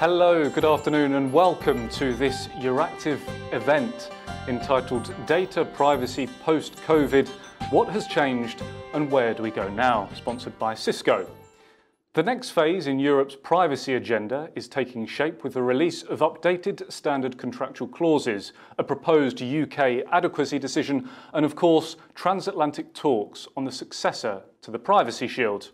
Hello, good afternoon, and welcome to this Euractiv event entitled Data Privacy Post COVID What Has Changed and Where Do We Go Now? sponsored by Cisco. The next phase in Europe's privacy agenda is taking shape with the release of updated standard contractual clauses, a proposed UK adequacy decision, and of course, transatlantic talks on the successor to the Privacy Shield.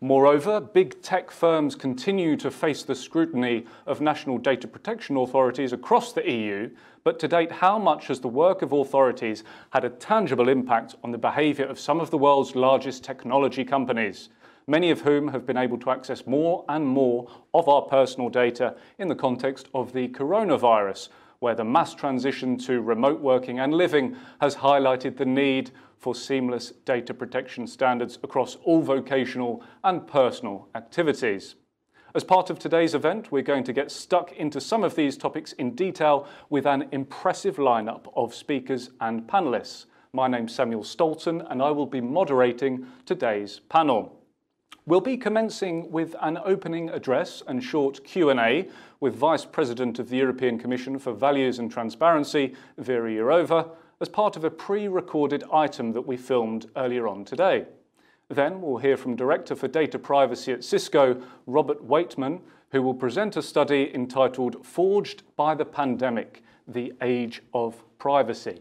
Moreover, big tech firms continue to face the scrutiny of national data protection authorities across the EU, but to date, how much has the work of authorities had a tangible impact on the behaviour of some of the world's largest technology companies? many of whom have been able to access more and more of our personal data in the context of the coronavirus, where the mass transition to remote working and living has highlighted the need for seamless data protection standards across all vocational and personal activities. As part of today's event, we're going to get stuck into some of these topics in detail with an impressive lineup of speakers and panelists. My name's Samuel Stolton, and I will be moderating today's panel. We'll be commencing with an opening address and short Q&A with Vice President of the European Commission for Values and Transparency, Vera Jourova, as part of a pre-recorded item that we filmed earlier on today. Then we'll hear from Director for Data Privacy at Cisco, Robert Waitman, who will present a study entitled Forged by the Pandemic, The Age of Privacy.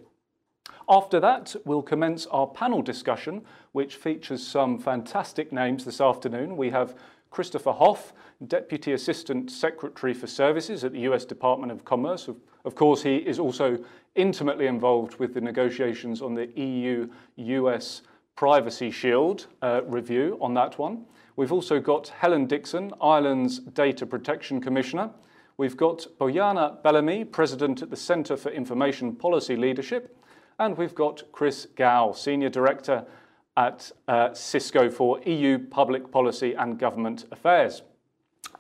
After that, we'll commence our panel discussion, which features some fantastic names this afternoon. We have Christopher Hoff, Deputy Assistant Secretary for Services at the US Department of Commerce. Of, course, he is also intimately involved with the negotiations on the EU US Privacy Shield uh, review on that one. We've also got Helen Dixon, Ireland's Data Protection Commissioner. We've got Bojana Bellamy, President at the Centre for Information Policy Leadership. And we've got Chris Gow, Senior Director at uh, Cisco for EU Public Policy and Government Affairs.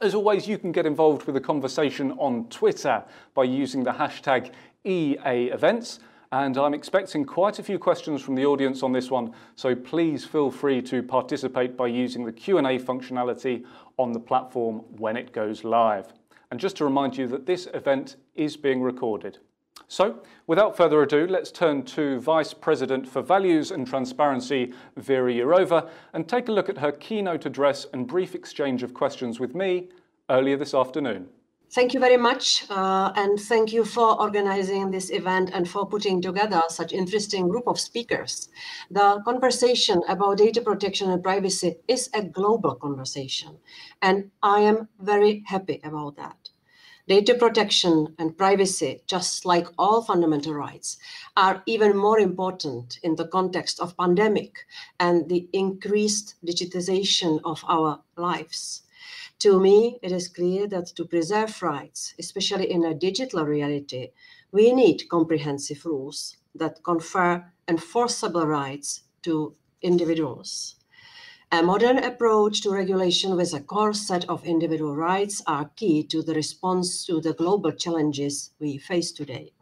As always, you can get involved with the conversation on Twitter by using the hashtag EA Events. And I'm expecting quite a few questions from the audience on this one, so please feel free to participate by using the Q&A functionality on the platform when it goes live. And just to remind you that this event is being recorded. So, without further ado, let's turn to Vice President for Values and Transparency, Vera Jourova, and take a look at her keynote address and brief exchange of questions with me earlier this afternoon. Thank you very much, uh, and thank you for organizing this event and for putting together such interesting group of speakers. The conversation about data protection and privacy is a global conversation, and I am very happy about that. Data protection and privacy, just like all fundamental rights, are even more important in the context of pandemic and the increased digitization of our lives. To me, it is clear that to preserve rights, especially in a digital reality, we need comprehensive rules that confer enforceable rights to individuals. A modern approach to regulation with a core set of individual rights are key to the response to the global challenges we face today.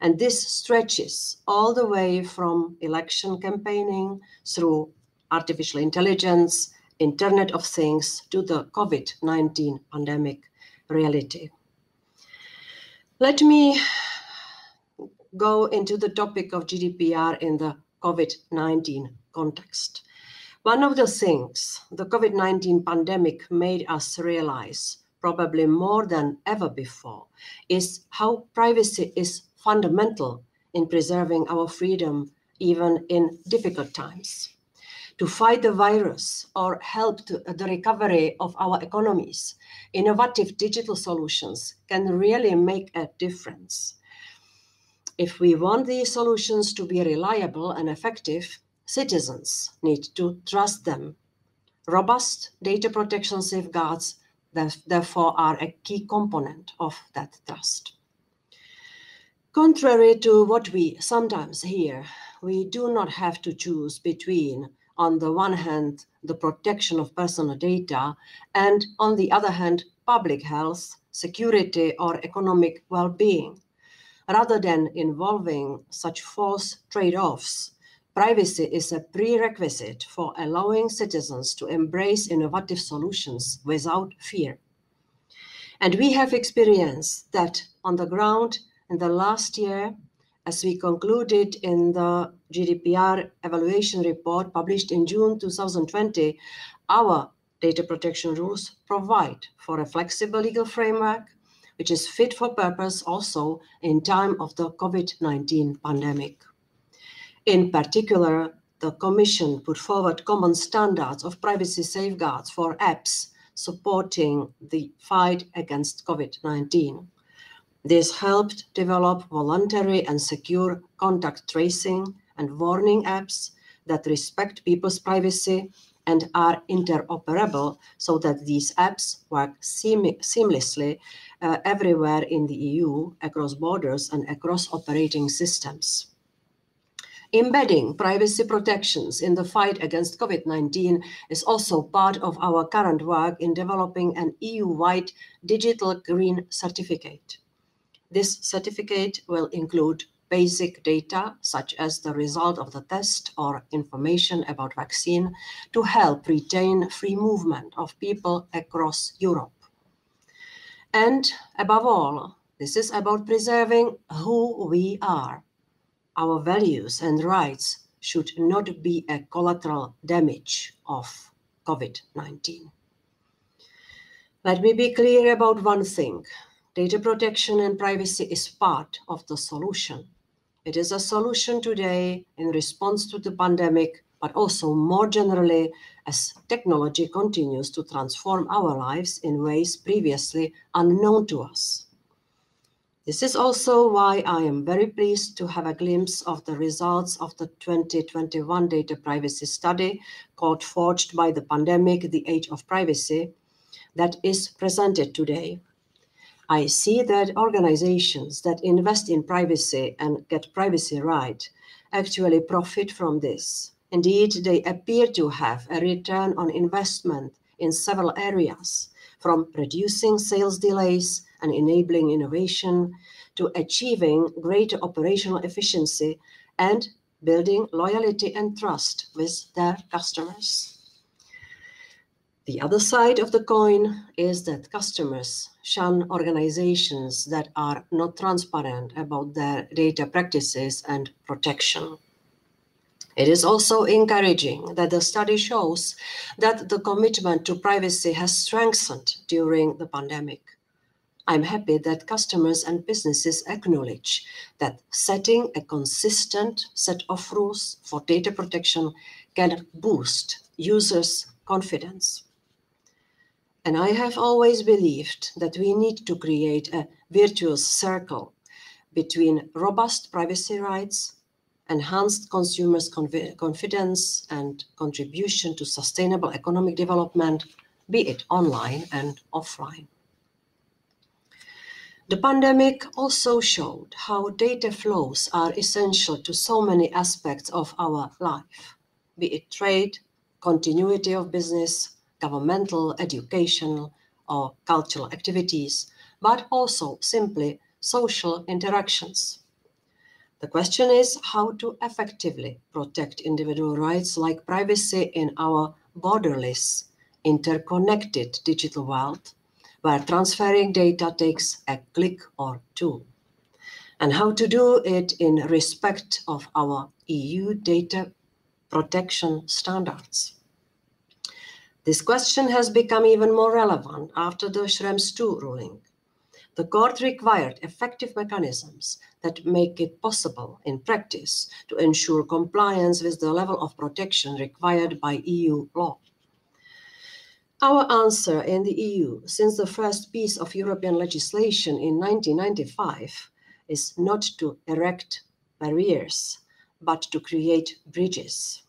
And this stretches all the way from election campaigning through artificial intelligence, Internet of Things to the COVID 19 pandemic reality. Let me go into the topic of GDPR in the COVID 19 context. One of the things the COVID 19 pandemic made us realize, probably more than ever before, is how privacy is fundamental in preserving our freedom even in difficult times. To fight the virus or help to uh, the recovery of our economies, innovative digital solutions can really make a difference. If we want these solutions to be reliable and effective, Citizens need to trust them. Robust data protection safeguards, therefore, are a key component of that trust. Contrary to what we sometimes hear, we do not have to choose between, on the one hand, the protection of personal data, and on the other hand, public health, security, or economic well being. Rather than involving such false trade offs, Privacy is a prerequisite for allowing citizens to embrace innovative solutions without fear. And we have experienced that on the ground in the last year, as we concluded in the GDPR evaluation report published in June 2020, our data protection rules provide for a flexible legal framework which is fit for purpose also in time of the COVID-19 pandemic. In particular, the Commission put forward common standards of privacy safeguards for apps supporting the fight against COVID-19. This helped develop voluntary and secure contact tracing and warning apps that respect people's privacy and are interoperable so that these apps work seam seamlessly uh, everywhere in the EU, across borders and across operating systems. Embedding privacy protections in the fight against COVID 19 is also part of our current work in developing an EU wide digital green certificate. This certificate will include basic data, such as the result of the test or information about vaccine, to help retain free movement of people across Europe. And above all, this is about preserving who we are. Our values and rights should not be a collateral damage of COVID 19. Let me be clear about one thing data protection and privacy is part of the solution. It is a solution today in response to the pandemic, but also more generally as technology continues to transform our lives in ways previously unknown to us. This is also why I am very pleased to have a glimpse of the results of the 2021 data privacy study called Forged by the Pandemic The Age of Privacy that is presented today. I see that organizations that invest in privacy and get privacy right actually profit from this. Indeed, they appear to have a return on investment in several areas, from reducing sales delays and enabling innovation to achieving greater operational efficiency and building loyalty and trust with their customers. The other side of the coin is that customers shun organizations that are not transparent about their data practices and protection. It is also encouraging that the study shows that the commitment to privacy has strengthened during the pandemic. I'm happy that customers and businesses acknowledge that setting a consistent set of rules for data protection can boost users' confidence. And I have always believed that we need to create a virtuous circle between robust privacy rights enhanced consumers' confi confidence and contribution to sustainable economic development, be it online and offline. The pandemic also showed how data flows are essential to so many aspects of our life, be it trade, continuity of business, governmental, educational, or cultural activities, but also simply social interactions. The question is how to effectively protect individual rights like privacy in our borderless, interconnected digital world, where transferring data takes a click or two, and how to do it in respect of our EU data protection standards. This question has become even more relevant after the Schrems II ruling. The court required effective mechanisms that make it possible in practice to ensure compliance with the level of protection required by EU law. Our answer in the EU since the first piece of European legislation in 1995 is not to erect barriers, but to create bridges,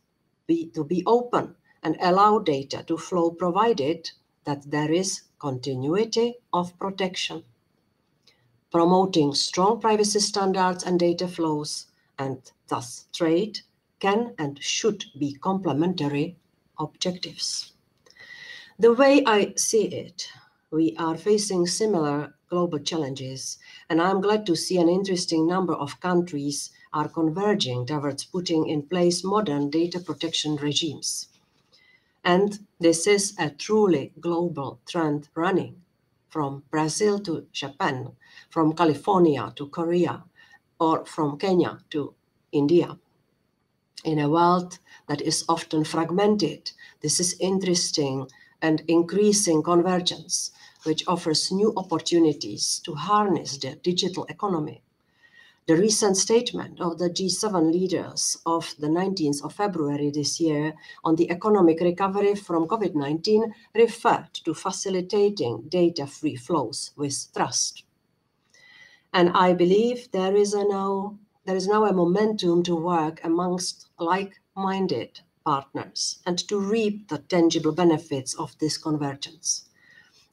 be, to be open and allow data to flow provided that there is continuity of protection promoting strong privacy standards and data flows, and thus trade can and should be complementary objectives. The way I see it, we are facing similar global challenges, and I'm glad to see an interesting number of countries are converging towards putting in place modern data protection regimes. And this is a truly global trend running from Brazil to Japan, from California to Korea, or from Kenya to India. In a world that is often fragmented, this is interesting and increasing convergence, which offers new opportunities to harness the digital economy. The recent statement of the G7 leaders of the 19th of February this year on the economic recovery from COVID 19 referred to facilitating data free flows with trust. And I believe there is, now, there is now a momentum to work amongst like minded partners and to reap the tangible benefits of this convergence.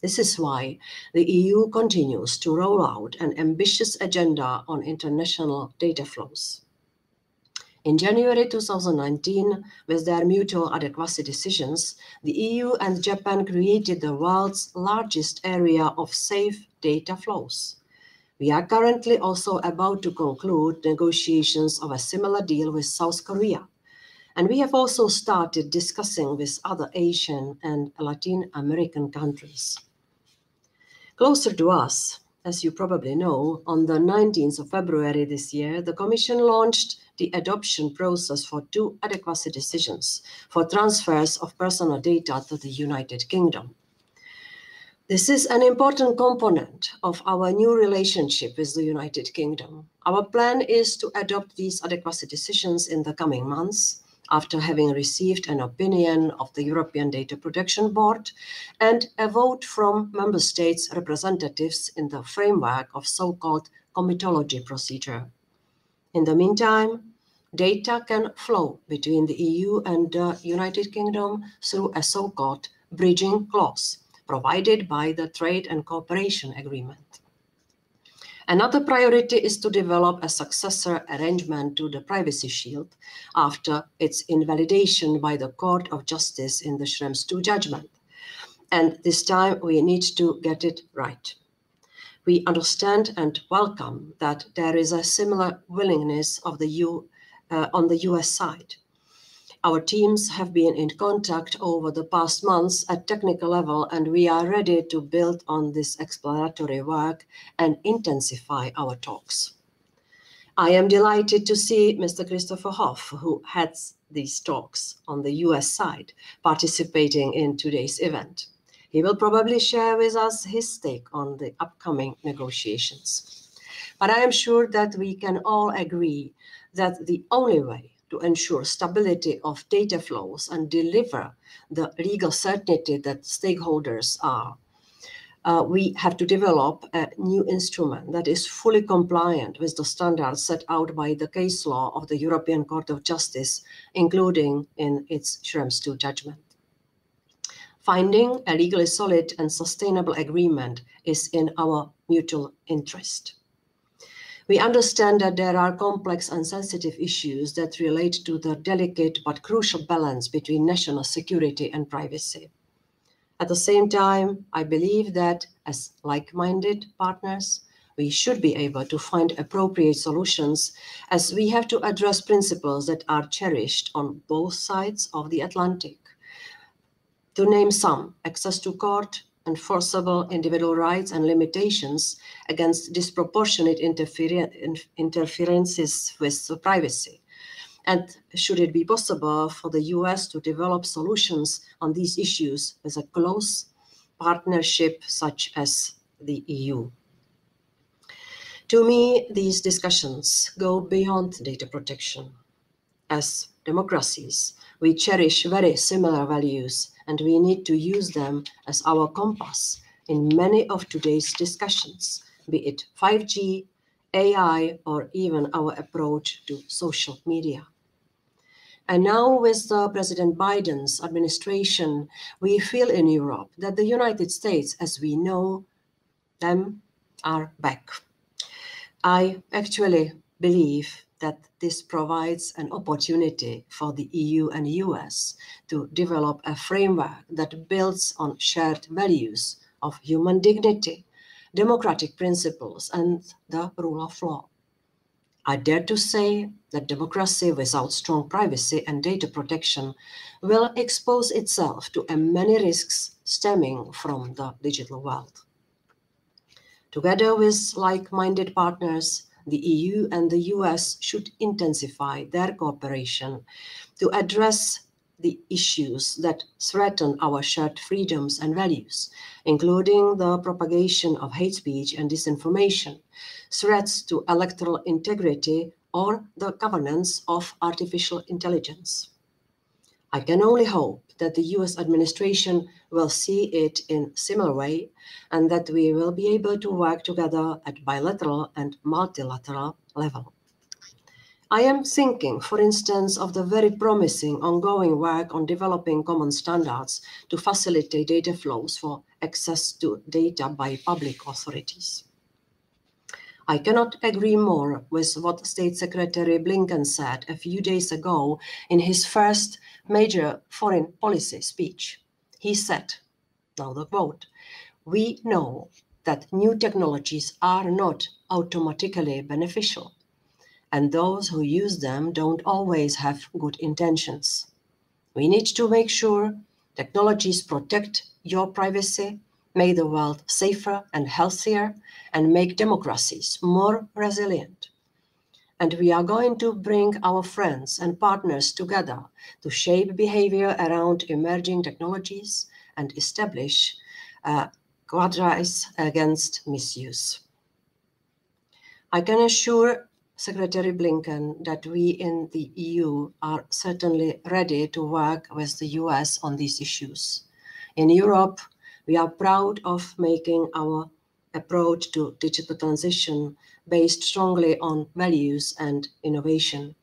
This is why the EU continues to roll out an ambitious agenda on international data flows. In January 2019, with their mutual adequacy decisions, the EU and Japan created the world's largest area of safe data flows. We are currently also about to conclude negotiations of a similar deal with South Korea. And we have also started discussing with other Asian and Latin American countries. Closer to us, as you probably know, on the 19th of February this year, the Commission launched the adoption process for two adequacy decisions for transfers of personal data to the United Kingdom. This is an important component of our new relationship with the United Kingdom. Our plan is to adopt these adequacy decisions in the coming months after having received an opinion of the European Data Protection Board and a vote from member states' representatives in the framework of so-called comitology procedure. In the meantime, data can flow between the EU and the United Kingdom through a so-called bridging clause provided by the Trade and Cooperation Agreement. Another priority is to develop a successor arrangement to the Privacy Shield after its invalidation by the Court of Justice in the Schrems II judgment. And this time we need to get it right. We understand and welcome that there is a similar willingness of the U, uh, on the US side. Our teams have been in contact over the past months at technical level, and we are ready to build on this exploratory work and intensify our talks. I am delighted to see Mr. Christopher Hoff, who heads these talks on the US side, participating in today's event. He will probably share with us his take on the upcoming negotiations. But I am sure that we can all agree that the only way to ensure stability of data flows and deliver the legal certainty that stakeholders are. Uh, we have to develop a new instrument that is fully compliant with the standards set out by the case law of the European Court of Justice, including in its Schrems II judgment. Finding a legally solid and sustainable agreement is in our mutual interest. We understand that there are complex and sensitive issues that relate to the delicate but crucial balance between national security and privacy. At the same time, I believe that as like minded partners, we should be able to find appropriate solutions as we have to address principles that are cherished on both sides of the Atlantic. To name some, access to court, enforceable individual rights and limitations against disproportionate interferences with privacy. And should it be possible for the US to develop solutions on these issues with a close partnership such as the EU? To me, these discussions go beyond data protection. As democracies, we cherish very similar values and we need to use them as our compass in many of today's discussions, be it 5G, AI, or even our approach to social media. And now, with uh, President Biden's administration, we feel in Europe that the United States, as we know them, are back. I actually believe that this provides an opportunity for the EU and US to develop a framework that builds on shared values of human dignity, democratic principles, and the rule of law. I dare to say that democracy without strong privacy and data protection will expose itself to many risks stemming from the digital world. Together with like-minded partners, the EU and the US should intensify their cooperation to address the issues that threaten our shared freedoms and values, including the propagation of hate speech and disinformation, threats to electoral integrity, or the governance of artificial intelligence. I can only hope that the US administration will see it in similar way and that we will be able to work together at bilateral and multilateral level. I am thinking, for instance, of the very promising ongoing work on developing common standards to facilitate data flows for access to data by public authorities. I cannot agree more with what State Secretary Blinken said a few days ago in his first major foreign policy speech. He said, now the quote, we know that new technologies are not automatically beneficial and those who use them don't always have good intentions. We need to make sure technologies protect your privacy, make the world safer and healthier, and make democracies more resilient. And we are going to bring our friends and partners together to shape behavior around emerging technologies and establish uh, guardrails against misuse. I can assure Secretary Blinken that we in the EU are certainly ready to work with the US on these issues. In Europe, we are proud of making our approach to digital transition based strongly on values and innovation.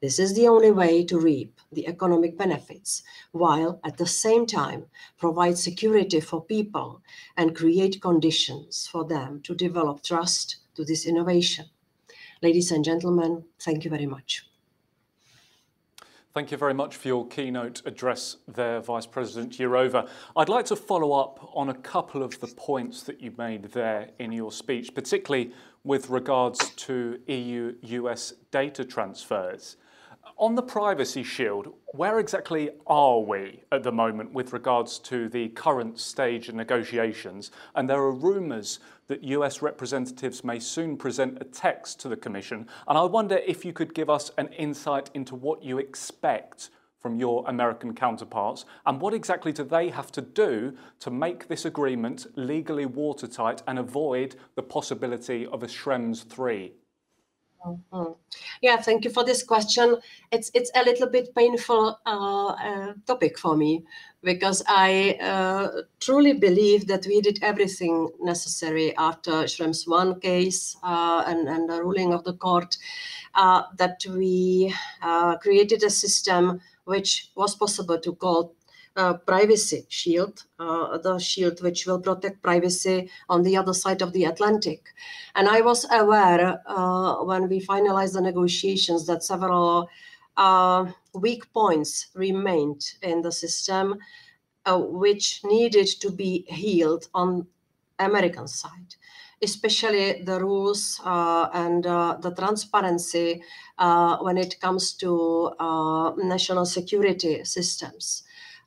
This is the only way to reap the economic benefits, while at the same time provide security for people and create conditions for them to develop trust to this innovation. Ladies and gentlemen, thank you very much. Thank you very much for your keynote address there, Vice President Jourova. I'd like to follow up on a couple of the points that you made there in your speech, particularly with regards to EU-US data transfers. On the Privacy Shield, where exactly are we at the moment with regards to the current stage of negotiations? And there are rumours that US representatives may soon present a text to the Commission. And I wonder if you could give us an insight into what you expect from your American counterparts and what exactly do they have to do to make this agreement legally watertight and avoid the possibility of a Schrems 3? Mm-hmm. Yeah, thank you for this question. It's it's a little bit painful uh, uh, topic for me because I uh, truly believe that we did everything necessary after Schrems one case uh, and and the ruling of the court uh, that we uh, created a system which was possible to call uh, privacy shield, uh, the shield which will protect privacy on the other side of the Atlantic. And I was aware uh, when we finalized the negotiations that several uh, weak points remained in the system, uh, which needed to be healed on American side especially the rules uh, and uh, the transparency uh, when it comes to national security systems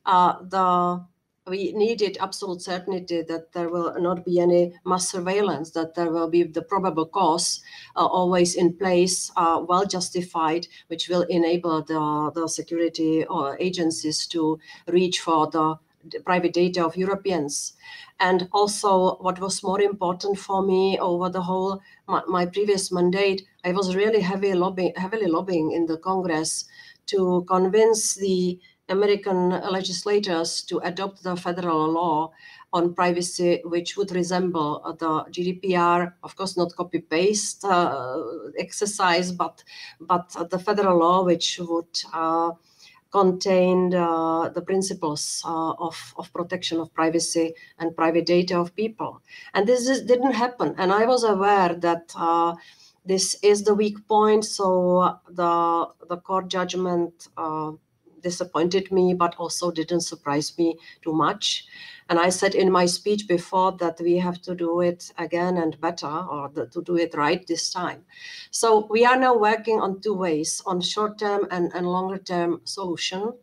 uh, the we needed absolute certainty that there will not be any mass surveillance, that there will be the probable cause uh, always in place, uh, well justified, which will enable the, the security uh, agencies to reach for the private data of Europeans. And also, what was more important for me over the whole my, my previous mandate, I was really heavy lobbying, heavily lobbying in the Congress to convince the American legislators to adopt the federal law on privacy, which would resemble the GDPR, of course, not copy paste uh, exercise, but but the federal law, which would uh, contain uh, the principles uh, of, of protection of privacy and private data of people. And this is, didn't happen. And I was aware that uh, this is the weak point. So the the court judgment uh, disappointed me, but also didn't surprise me too much. And I said in my speech before that we have to do it again and better, or the, to do it right this time. So we are now working on two ways, on short-term and, and longer-term solution.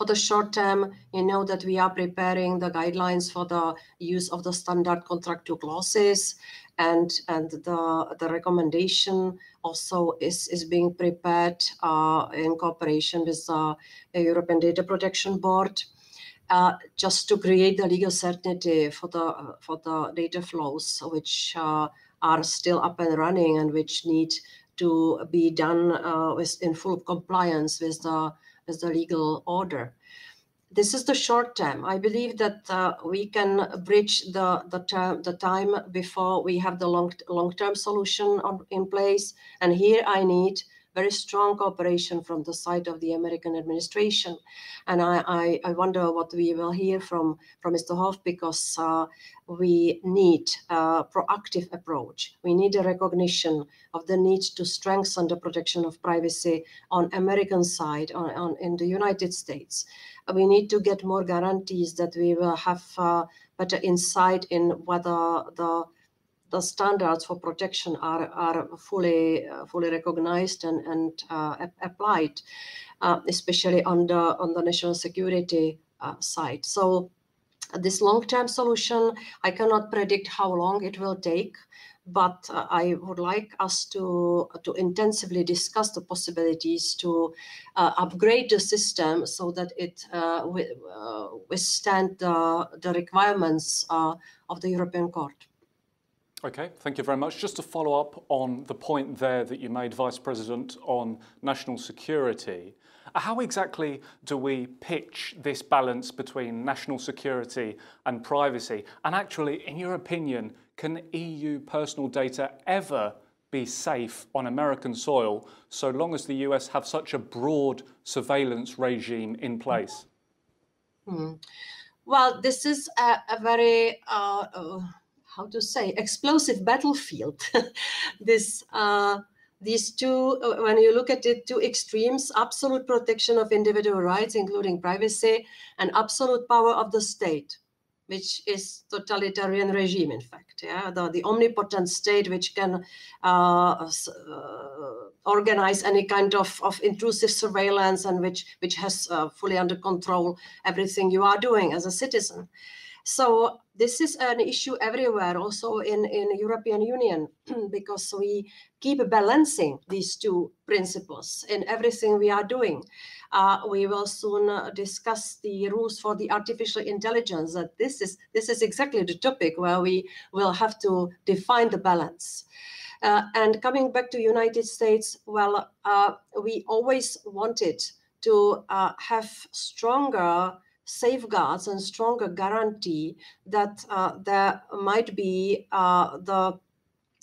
For the short term, you know that we are preparing the guidelines for the use of the standard contractual clauses and and the the recommendation also is is being prepared uh, in cooperation with the European Data Protection Board. Uh, just to create the legal certainty for the for the data flows which uh, are still up and running and which need to be done uh, with, in full compliance with the the legal order. This is the short term. I believe that uh, we can bridge the the, term, the time before we have the long long term solution on, in place. And here I need very strong cooperation from the side of the American administration. And I, I, I wonder what we will hear from, from Mr. Hoff because uh, we need a proactive approach. We need a recognition of the need to strengthen the protection of privacy on American side, on, on in the United States. We need to get more guarantees that we will have uh, better insight in whether the the standards for protection are, are fully uh, fully recognized and, and uh, applied, uh, especially on the on the national security uh, side. So this long-term solution, I cannot predict how long it will take, but uh, I would like us to to intensively discuss the possibilities to uh, upgrade the system so that it withstand the, the requirements of the European Court. Okay, thank you very much. Just to follow up on the point there that you made, Vice President, on national security, how exactly do we pitch this balance between national security and privacy? And actually, in your opinion, can EU personal data ever be safe on American soil so long as the US have such a broad surveillance regime in place? Hmm. Well, this is a, a very uh, uh how to say explosive battlefield. this uh, these two, uh, when you look at it, two extremes: absolute protection of individual rights, including privacy, and absolute power of the state, which is totalitarian regime. In fact, yeah, the, the omnipotent state which can uh, uh, organize any kind of, of intrusive surveillance and which which has uh, fully under control everything you are doing as a citizen. So this is an issue everywhere, also in, in European Union, because we keep balancing these two principles in everything we are doing. Uh, we will soon uh, discuss the rules for the artificial intelligence. That this is this is exactly the topic where we will have to define the balance. Uh, and coming back to United States, well, uh, we always wanted to uh, have stronger safeguards and stronger guarantee that uh, there might be uh, the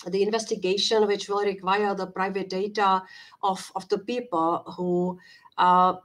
the investigation which will require the private data of, of the people who uh,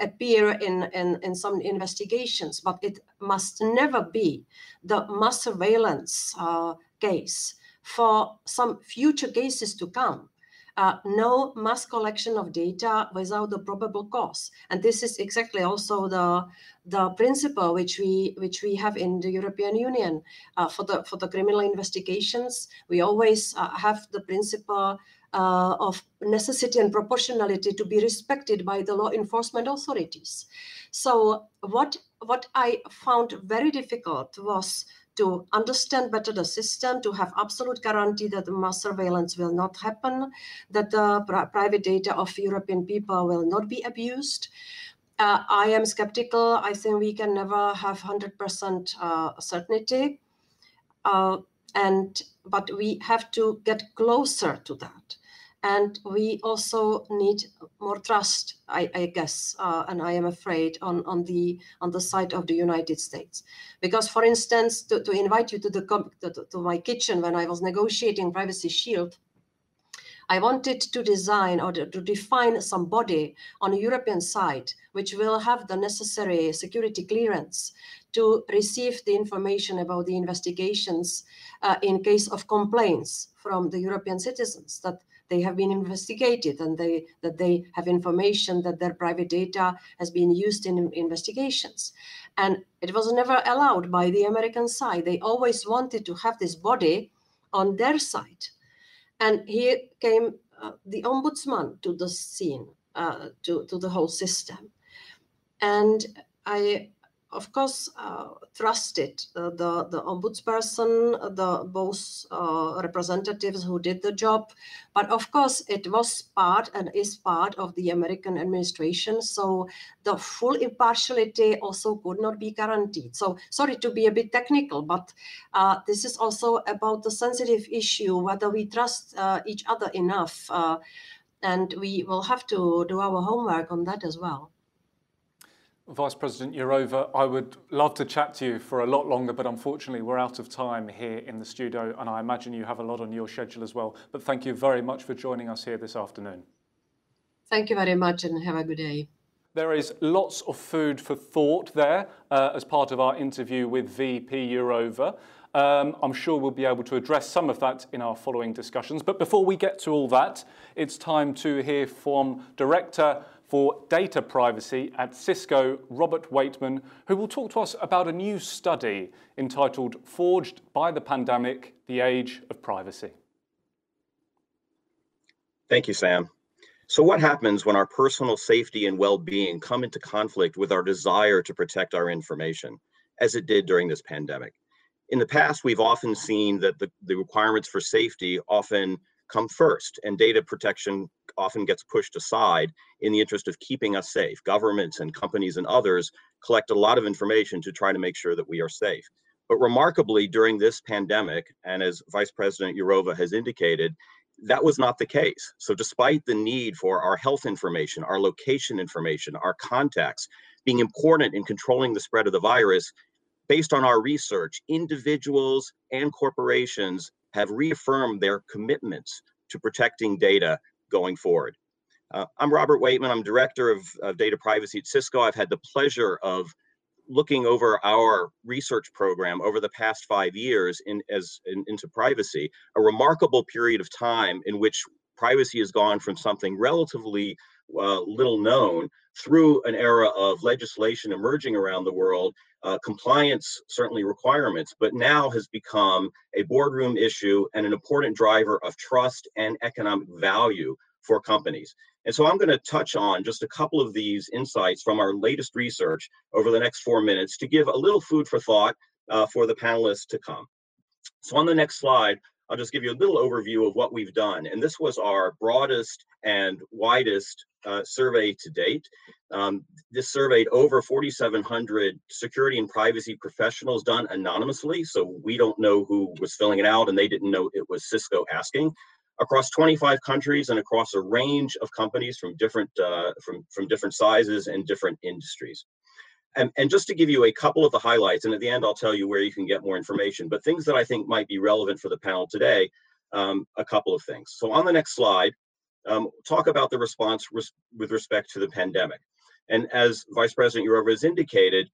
appear in, in, in some investigations, but it must never be the mass surveillance uh, case for some future cases to come uh, no mass collection of data without the probable cause. And this is exactly also the the principle which we which we have in the European Union uh, for the for the criminal investigations. We always uh, have the principle. Uh, of necessity and proportionality to be respected by the law enforcement authorities. So, what what I found very difficult was to understand better the system, to have absolute guarantee that mass surveillance will not happen, that the private data of European people will not be abused. Uh, I am skeptical. I think we can never have 100% uh, certainty. Uh, and but we have to get closer to that and we also need more trust i, I guess uh, and i am afraid on, on the on the side of the united states. Because for instance to, to invite you to the to, to my kitchen when i was negotiating privacy shield I wanted to design or to, define somebody on a European side which will have the necessary security clearance to receive the information about the investigations uh, in case of complaints from the European citizens that they have been investigated and they that they have information that their private data has been used in investigations. And it was never allowed by the american side. They always wanted to have this body on their side. And here came uh, the ombudsman to the scene uh, to, to the whole system. And I of course, uh, trusted uh, the the ombudsperson, the both uh, representatives who did the job, but of course it was part and is part of the American administration. So the full impartiality also could not be guaranteed. So sorry to be a bit technical, but uh, this is also about the sensitive issue whether we trust uh, each other enough, uh, and we will have to do our homework on that as well. Vice President Jourova, I would love to chat to you for a lot longer, but unfortunately we're out of time here in the studio, and I imagine you have a lot on your schedule as well. But thank you very much for joining us here this afternoon. Thank you very much, and have a good day. There is lots of food for thought there uh, as part of our interview with VP Jourova. Um, I'm sure we'll be able to address some of that in our following discussions. But before we get to all that, it's time to hear from Director for data privacy at Cisco, Robert Waitman, who will talk to us about a new study entitled Forged by the Pandemic The Age of Privacy. Thank you, Sam. So, what happens when our personal safety and well being come into conflict with our desire to protect our information, as it did during this pandemic? In the past, we've often seen that the, the requirements for safety often come first, and data protection often gets pushed aside in the interest of keeping us safe. Governments and companies and others collect a lot of information to try to make sure that we are safe. But remarkably, during this pandemic, and as Vice President Jourova has indicated, that was not the case. So, despite the need for our health information, our location information, our contacts being important in controlling the spread of the virus, based on our research, individuals and corporations have reaffirmed their commitments to protecting data going forward. Uh, I'm Robert Waitman. I'm director of, of, data privacy at Cisco. I've had the pleasure of looking over our research program over the past five years in, as in, into privacy, a remarkable period of time in which privacy has gone from something relatively uh, little known through an era of legislation emerging around the world uh, compliance certainly requirements, but now has become a boardroom issue and an important driver of trust and economic value for companies. And so I'm going to touch on just a couple of these insights from our latest research over the next four minutes to give a little food for thought uh, for the panelists to come. So on the next slide, I'll just give you a little overview of what we've done. And this was our broadest and widest uh, survey to date. Um, this surveyed over 4,700 security and privacy professionals done anonymously. So we don't know who was filling it out and they didn't know it was Cisco asking across 25 countries and across a range of companies from different uh, from, from different sizes and different industries. And, and just to give you a couple of the highlights, and at the end I'll tell you where you can get more information, but things that I think might be relevant for the panel today, um, a couple of things. So on the next slide, um, talk about the response res with respect to the pandemic. And as Vice President Jourova has indicated,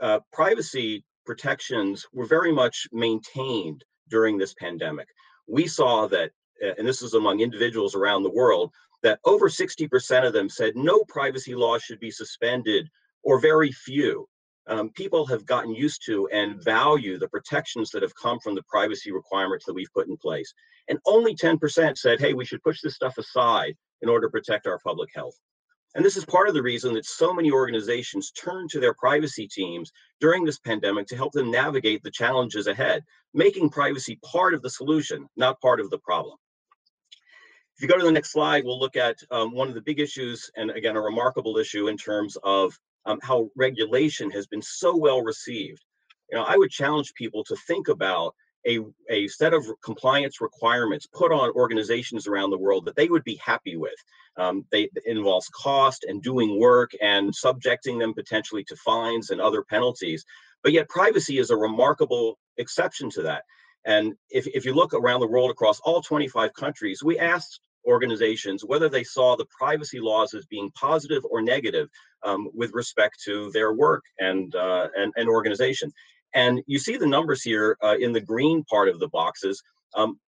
uh, privacy protections were very much maintained during this pandemic. We saw that, uh, and this is among individuals around the world, that over 60% of them said no privacy laws should be suspended or very few. Um, people have gotten used to and value the protections that have come from the privacy requirements that we've put in place. And only 10% said, hey, we should push this stuff aside in order to protect our public health. And this is part of the reason that so many organizations turn to their privacy teams during this pandemic to help them navigate the challenges ahead, making privacy part of the solution, not part of the problem. If you go to the next slide, we'll look at um, one of the big issues, and again, a remarkable issue in terms of um, how regulation has been so well received. You know, I would challenge people to think about a, a set of compliance requirements put on organizations around the world that they would be happy with. Um, they it involves cost and doing work and subjecting them potentially to fines and other penalties. But yet privacy is a remarkable exception to that. And if, if you look around the world across all 25 countries, we asked organizations whether they saw the privacy laws as being positive or negative um, with respect to their work and, uh, and, and organization. And you see the numbers here uh, in the green part of the boxes, um,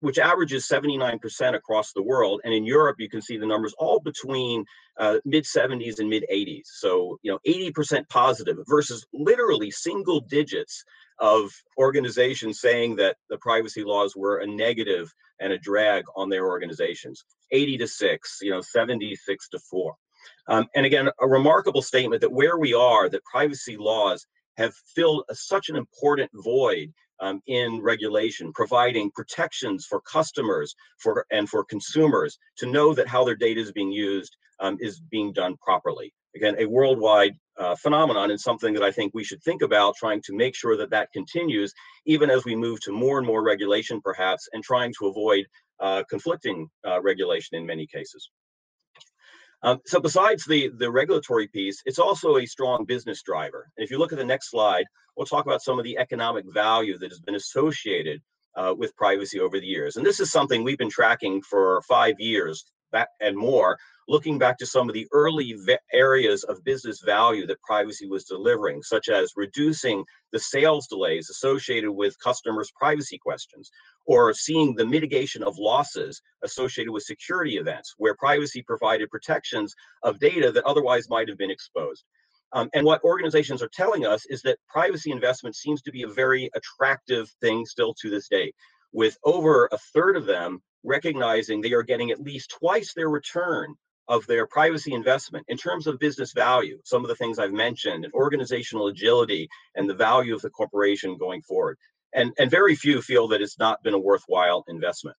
which averages 79% across the world. And in Europe, you can see the numbers all between uh, mid 70s and mid 80s. So, you know, 80% positive versus literally single digits of organizations saying that the privacy laws were a negative and a drag on their organizations 80 to 6 you know 76 to 4 Um, and again, a remarkable statement that where we are, that privacy laws have filled a, such an important void um, in regulation, providing protections for customers for and for consumers to know that how their data is being used um, is being done properly. Again, a worldwide uh, phenomenon and something that I think we should think about trying to make sure that that continues, even as we move to more and more regulation, perhaps, and trying to avoid uh, conflicting uh, regulation in many cases. Um, so besides the, the regulatory piece, it's also a strong business driver. And if you look at the next slide, we'll talk about some of the economic value that has been associated uh, with privacy over the years. And this is something we've been tracking for five years back and more, looking back to some of the early areas of business value that privacy was delivering, such as reducing the sales delays associated with customers' privacy questions, or seeing the mitigation of losses associated with security events, where privacy provided protections of data that otherwise might have been exposed. Um, and what organizations are telling us is that privacy investment seems to be a very attractive thing still to this day, with over a third of them recognizing they are getting at least twice their return of their privacy investment in terms of business value, some of the things I've mentioned, and organizational agility and the value of the corporation going forward. And, and very few feel that it's not been a worthwhile investment.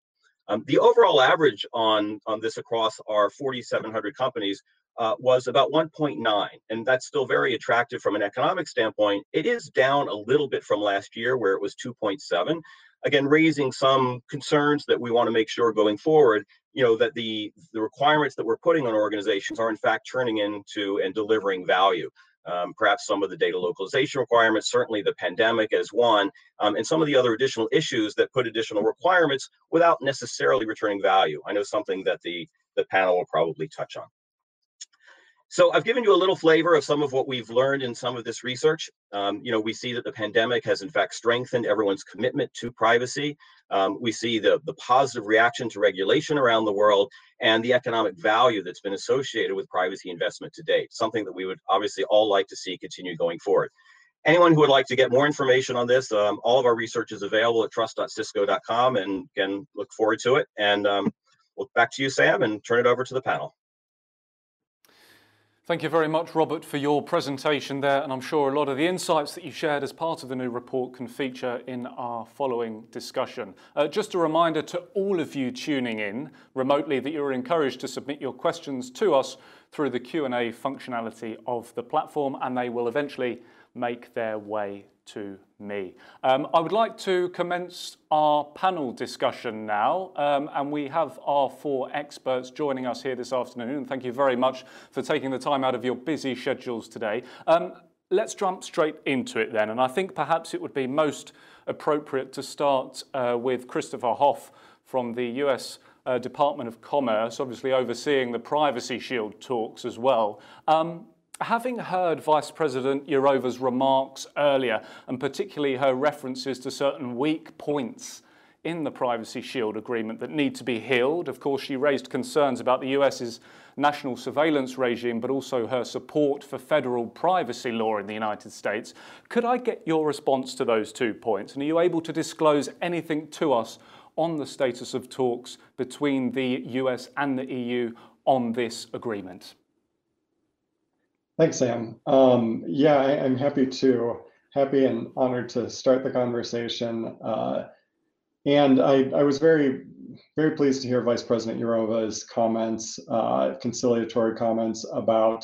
Um, the overall average on, on this across our 4,700 companies uh, was about 1.9, and that's still very attractive from an economic standpoint. It is down a little bit from last year where it was 2.7, again raising some concerns that we want to make sure going forward you know that the the requirements that we're putting on organizations are in fact turning into and delivering value. Um, perhaps some of the data localization requirements certainly the pandemic as one um, and some of the other additional issues that put additional requirements without necessarily returning value. I know something that the the panel will probably touch on so I've given you a little flavor of some of what we've learned in some of this research. Um, you know, we see that the pandemic has in fact strengthened everyone's commitment to privacy. Um, we see the, the positive reaction to regulation around the world and the economic value that's been associated with privacy investment to date, something that we would obviously all like to see continue going forward. Anyone who would like to get more information on this, um, all of our research is available at trust.cisco.com and can look forward to it. And um, well, back to you, Sam, and turn it over to the panel. Thank you very much, Robert, for your presentation there, and I'm sure a lot of the insights that you shared as part of the new report can feature in our following discussion. Uh, just a reminder to all of you tuning in remotely that you're encouraged to submit your questions to us through the Q&A functionality of the platform, and they will eventually make their way to me. Um, I would like to commence our panel discussion now, um, and we have our four experts joining us here this afternoon. Thank you very much for taking the time out of your busy schedules today. Um, let's jump straight into it then, and I think perhaps it would be most appropriate to start uh, with Christopher Hoff from the US uh, Department of Commerce, obviously overseeing the Privacy Shield talks as well. Um, having heard Vice President Jourova's remarks earlier, and particularly her references to certain weak points in the Privacy Shield agreement that need to be healed, of course, she raised concerns about the US's national surveillance regime, but also her support for federal privacy law in the United States. Could I get your response to those two points? And are you able to disclose anything to us on the status of talks between the US and the EU on this agreement? Thanks, Sam. Um, yeah, I, am happy to, happy and honored to start the conversation. Uh, and I, I was very, very pleased to hear Vice President Jourova's comments, uh, conciliatory comments about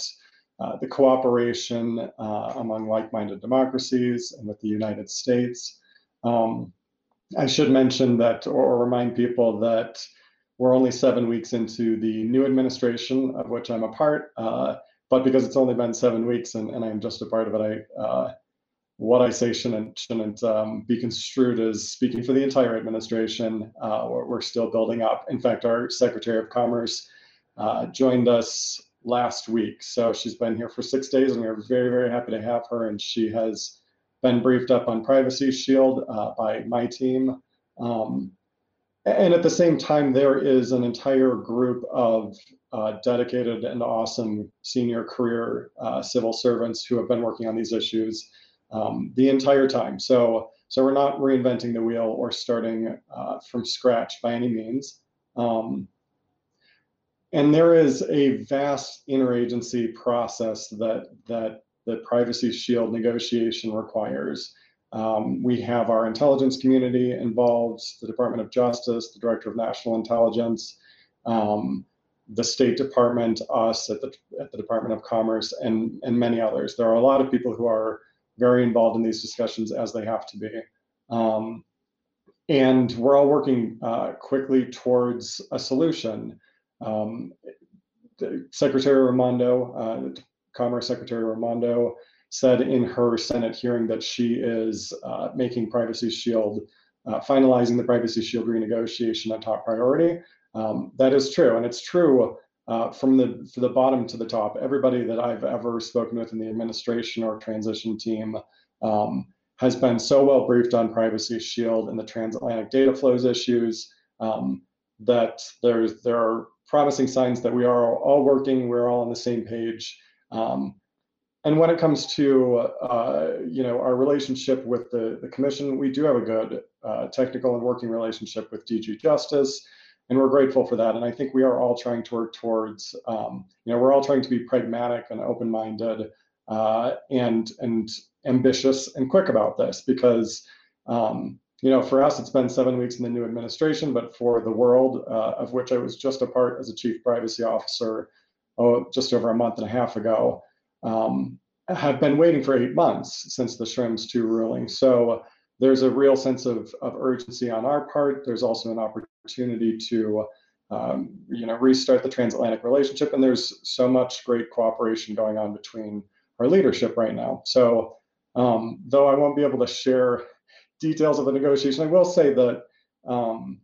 uh, the cooperation uh, among like-minded democracies and with the United States. Um, I should mention that, or remind people that we're only seven weeks into the new administration of which I'm a part. Uh, but because it's only been seven weeks and, and I'm just a part of it, I uh, what I say shouldn't shouldn't um, be construed as speaking for the entire administration. Uh, we're, we're, still building up. In fact, our Secretary of Commerce uh, joined us last week, so she's been here for six days, and we're very very happy to have her. And she has been briefed up on Privacy Shield uh, by my team. Um, and at the same time, there is an entire group of uh, dedicated and awesome senior career uh, civil servants who have been working on these issues um, the entire time. So, so we're not reinventing the wheel or starting uh, from scratch by any means. Um, and there is a vast interagency process that that the Privacy Shield negotiation requires. Um, we have our intelligence community involved, the Department of Justice, the Director of National Intelligence, um, the State Department, us at the, at the Department of Commerce, and, and many others. There are a lot of people who are very involved in these discussions as they have to be. Um, and we're all working uh, quickly towards a solution. Um, Secretary Raimondo, uh, Commerce Secretary Raimondo, said in her Senate hearing that she is uh, making Privacy Shield, uh, finalizing the Privacy Shield renegotiation a top priority. Um, that is true, and it's true uh, from the from the bottom to the top. Everybody that I've ever spoken with in the administration or transition team um, has been so well briefed on Privacy Shield and the transatlantic data flows issues um, that there's there are promising signs that we are all working. We're all on the same page. Um, and when it comes to uh, you know our relationship with the, the commission, we do have a good uh, technical and working relationship with DG Justice, and we're grateful for that. And I think we are all trying to work towards um, you know we're all trying to be pragmatic and open-minded uh, and and ambitious and quick about this because um, you know for us it's been seven weeks in the new administration, but for the world uh, of which I was just a part as a chief privacy officer oh, just over a month and a half ago um, have been waiting for eight months since the Schrems 2 ruling. So there's a real sense of, of urgency on our part. There's also an opportunity to um, you know, restart the transatlantic relationship. And there's so much great cooperation going on between our leadership right now. So um, though I won't be able to share details of the negotiation, I will say that um,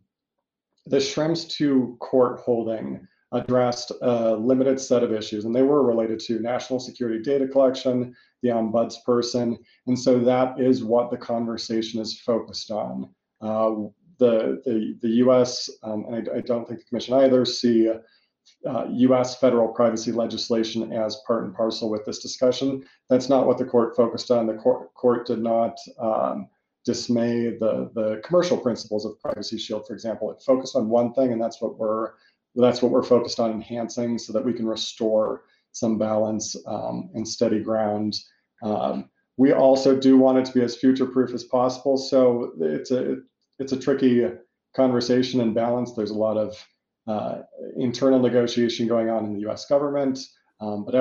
the Schrems 2 court holding addressed a limited set of issues, and they were related to national security data collection, the ombudsperson, and so that is what the conversation is focused on. Uh, the, the, the U.S. Um, and I, I, don't think the Commission either see uh, U.S. federal privacy legislation as part and parcel with this discussion. That's not what the court focused on. The court, court did not um, dismay the, the commercial principles of Privacy Shield, for example. It focused on one thing, and that's what we're that's what we're focused on enhancing so that we can restore some balance um, and steady ground. Um, we also do want it to be as future proof as possible. So it's a it's a tricky conversation and balance. There's a lot of uh, internal negotiation going on in the U.S. government, um, but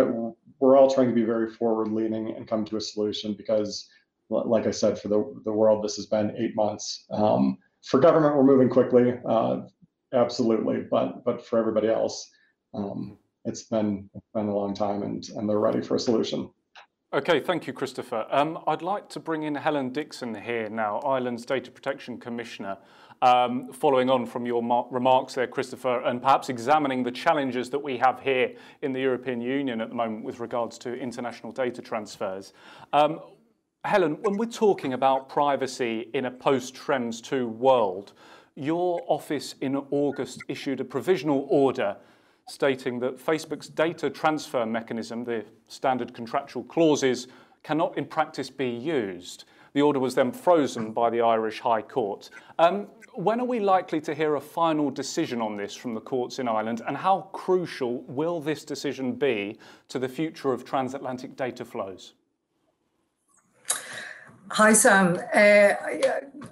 we're all trying to be very forward leaning and come to a solution because, like I said, for the the world, this has been eight months. Um, for government, we're moving quickly. Uh, absolutely. But but for everybody else, um, it's been been a long time, and and they're ready for a solution. Okay, thank you, Christopher. Um, I'd like to bring in Helen Dixon here now, Ireland's Data Protection Commissioner. Um, following on from your remarks there, Christopher, and perhaps examining the challenges that we have here in the European Union at the moment with regards to international data transfers. Um, Helen, when we're talking about privacy in a post-Schrems 2 world, your office in August issued a provisional order stating that Facebook's data transfer mechanism, the standard contractual clauses, cannot in practice be used. The order was then frozen by the Irish High Court. Um, when are we likely to hear a final decision on this from the courts in Ireland, and how crucial will this decision be to the future of transatlantic data flows? Hi, Sam. Uh,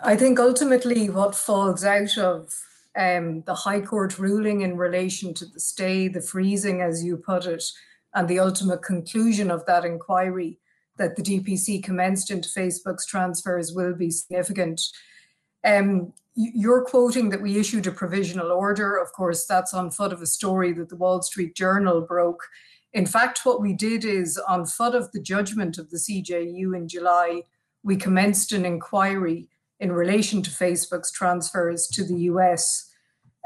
I think ultimately what falls out of um, the High Court ruling in relation to the stay, the freezing, as you put it, and the ultimate conclusion of that inquiry that the DPC commenced into Facebook's transfers will be significant. Um, you're quoting that we issued a provisional order. Of course, that's on foot of a story that the Wall Street Journal broke. In fact, what we did is on foot of the judgment of the CJEU in July, we commenced an inquiry in relation to Facebook's transfers to the US.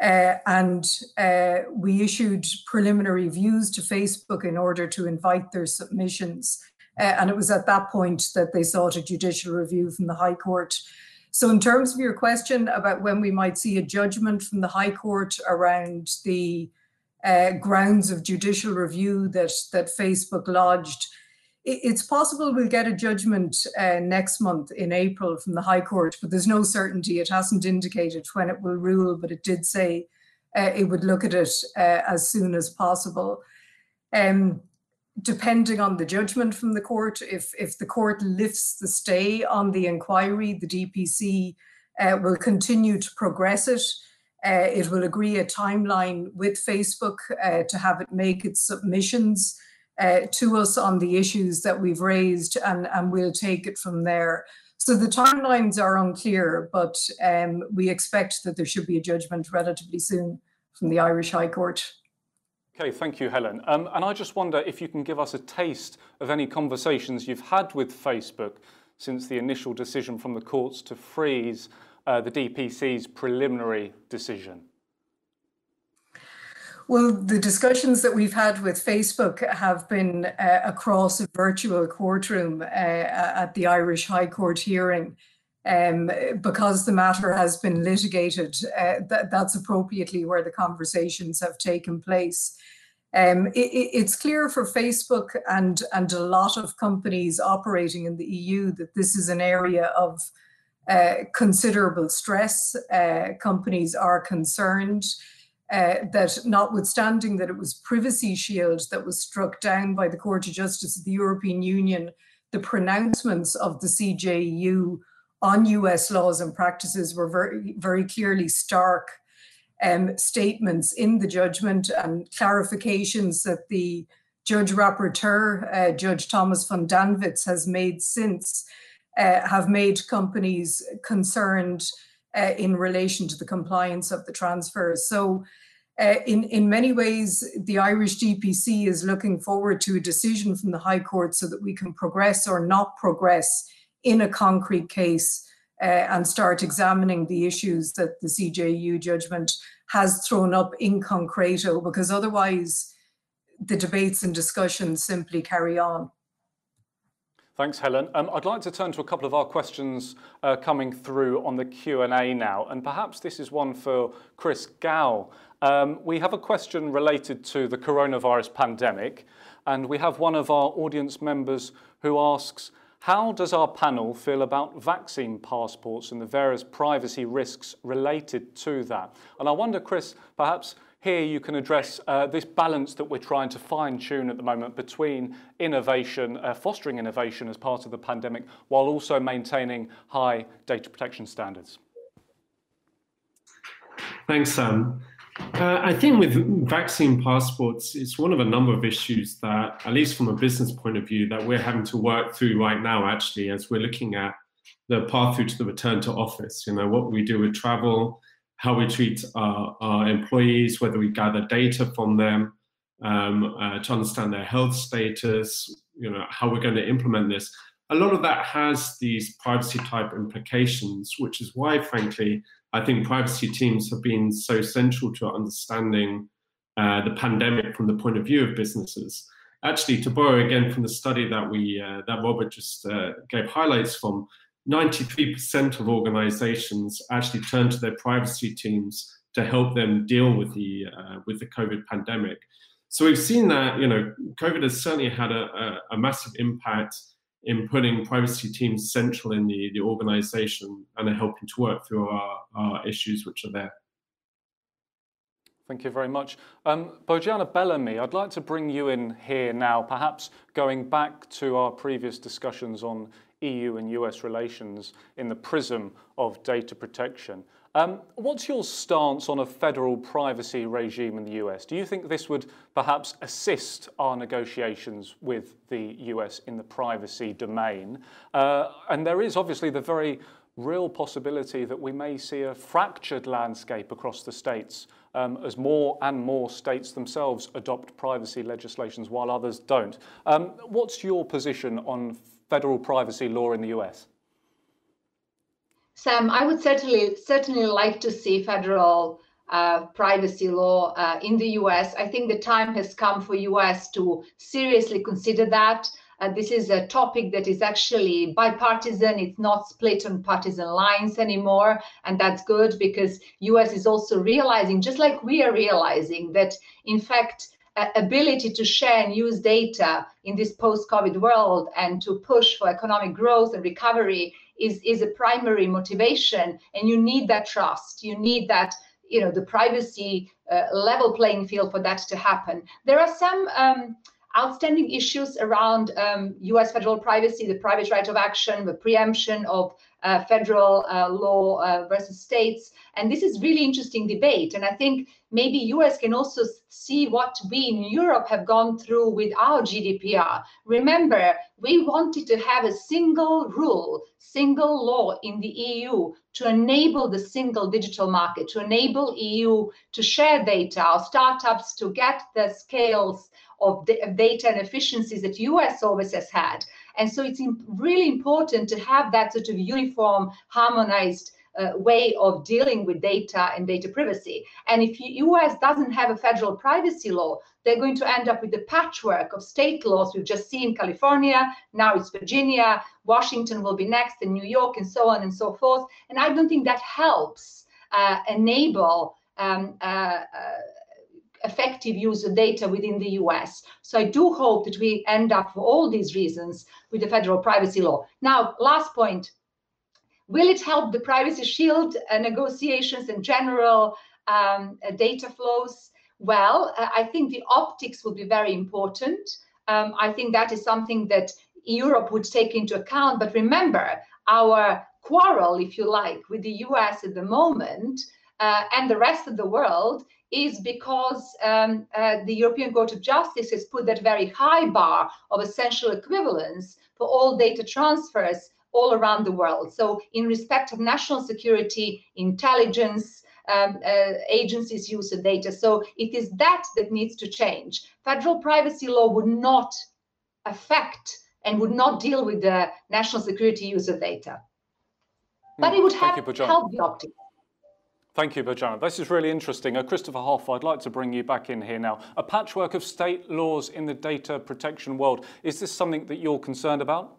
Uh, and uh, we issued preliminary views to Facebook in order to invite their submissions. Uh, and it was at that point that they sought a judicial review from the High Court. So, in terms of your question about when we might see a judgment from the High Court around the uh, grounds of judicial review that, that Facebook lodged, it's possible we'll get a judgment uh, next month in April from the High Court, but there's no certainty. It hasn't indicated when it will rule, but it did say uh, it would look at it uh, as soon as possible. Um, depending on the judgment from the court, if, if the court lifts the stay on the inquiry, the DPC uh, will continue to progress it. Uh, it will agree a timeline with Facebook uh, to have it make its submissions uh, to us on the issues that we've raised, and, and we'll take it from there. So the timelines are unclear, but um, we expect that there should be a judgment relatively soon from the Irish High Court. Okay, thank you, Helen. Um, and I just wonder if you can give us a taste of any conversations you've had with Facebook since the initial decision from the courts to freeze uh, the DPC's preliminary decision. Well, the discussions that we've had with Facebook have been uh, across a virtual courtroom uh, at the Irish High Court hearing. Um, because the matter has been litigated, uh, th- that's appropriately where the conversations have taken place. Um, it, it's clear for Facebook and, and a lot of companies operating in the EU that this is an area of uh, considerable stress. Uh, companies are concerned uh, that notwithstanding that it was Privacy Shield that was struck down by the Court of Justice of the European Union, the pronouncements of the CJEU on US laws and practices were very, very clearly stark um, statements in the judgment and clarifications that the Judge Rapporteur, uh, Judge Thomas von Danwitz, has made since, uh, have made companies concerned uh, in relation to the compliance of the transfers. So, uh, in, in many ways, the Irish DPC is looking forward to a decision from the High Court so that we can progress or not progress in a concrete case uh, and start examining the issues that the CJEU judgment has thrown up in concreto, because otherwise the debates and discussions simply carry on. Thanks, Helen. Um, I'd like to turn to a couple of our questions uh, coming through on the Q&A now, and perhaps this is one for Chris Gow. Um, we have a question related to the coronavirus pandemic, and we have one of our audience members who asks, how does our panel feel about vaccine passports and the various privacy risks related to that? And I wonder, Chris, perhaps here you can address uh, this balance that we're trying to fine tune at the moment between innovation, uh, fostering innovation as part of the pandemic, while also maintaining high data protection standards. Thanks, Sam. Uh, I think with vaccine passports, it's one of a number of issues that, at least from a business point of view, that we're having to work through right now, actually, as we're looking at the path through to the return to office. You know, what we do with travel, how we treat our, our employees, whether we gather data from them um, uh, to understand their health status, you know, how we're going to implement this. A lot of that has these privacy type implications, which is why, frankly, I think privacy teams have been so central to understanding uh, the pandemic from the point of view of businesses. Actually, to borrow again from the study that we uh, that Robert just uh, gave highlights from, 93% of organizations actually turn to their privacy teams to help them deal with the uh, with the COVID pandemic. So we've seen that you know COVID has certainly had a, a, a, massive impact in putting privacy teams central in the, the organization and are helping to work through our, our issues which are there. Thank you very much. Um, Bojana Bellamy, I'd like to bring you in here now, perhaps going back to our previous discussions on EU and US relations in the prism of data protection. Um, what's your stance on a federal privacy regime in the US? Do you think this would perhaps assist our negotiations with the US in the privacy domain? Uh, and there is obviously the very real possibility that we may see a fractured landscape across the states um, as more and more states themselves adopt privacy legislations while others don't. Um, what's your position on federal privacy law in the US? Sam, I would certainly certainly like to see federal uh, privacy law uh, in the US. I think the time has come for US to seriously consider that. Uh, this is a topic that is actually bipartisan. It's not split on partisan lines anymore, and that's good because US is also realizing, just like we are realizing, that in fact ability to share and use data in this post-COVID world and to push for economic growth and recovery is, is a primary motivation. And you need that trust. You need that you know the privacy uh, level playing field for that to happen. There are some um, outstanding issues around um, US federal privacy, the private right of action, the preemption of uh, federal uh, law uh, versus states. And this is really interesting debate. And I think maybe US can also see what we in Europe have gone through with our GDPR. Remember, we wanted to have a single rule, single law in the EU to enable the single digital market, to enable EU to share data, our startups to get the scales of data and efficiencies that US always has had. And so it's really important to have that sort of uniform, harmonized uh, way of dealing with data and data privacy. And if US doesn't have a federal privacy law, they're going to end up with a patchwork of state laws. We've just seen California, now it's Virginia, Washington will be next, and New York, and so on and so forth. And I don't think that helps uh, enable um, uh, uh effective use of data within the US. So I do hope that we end up for all these reasons with the federal privacy law. Now, last point, will it help the privacy shield uh, negotiations and general um, uh, data flows? Well, uh, I think the optics will be very important. Um, I think that is something that Europe would take into account. But remember, our quarrel, if you like, with the US at the moment uh, and the rest of the world is because um, uh, the European Court of Justice has put that very high bar of essential equivalence for all data transfers all around the world. So, in respect of national security, intelligence, um, uh, agencies' use of data. So, it is that that needs to change. Federal privacy law would not affect and would not deal with the national security use of data, but hmm. it would have help the optics. Thank you, Bojana. This is really interesting. Uh, Christopher Hoff, I'd like to bring you back in here now. A patchwork of state laws in the data protection world. Is this something that you're concerned about?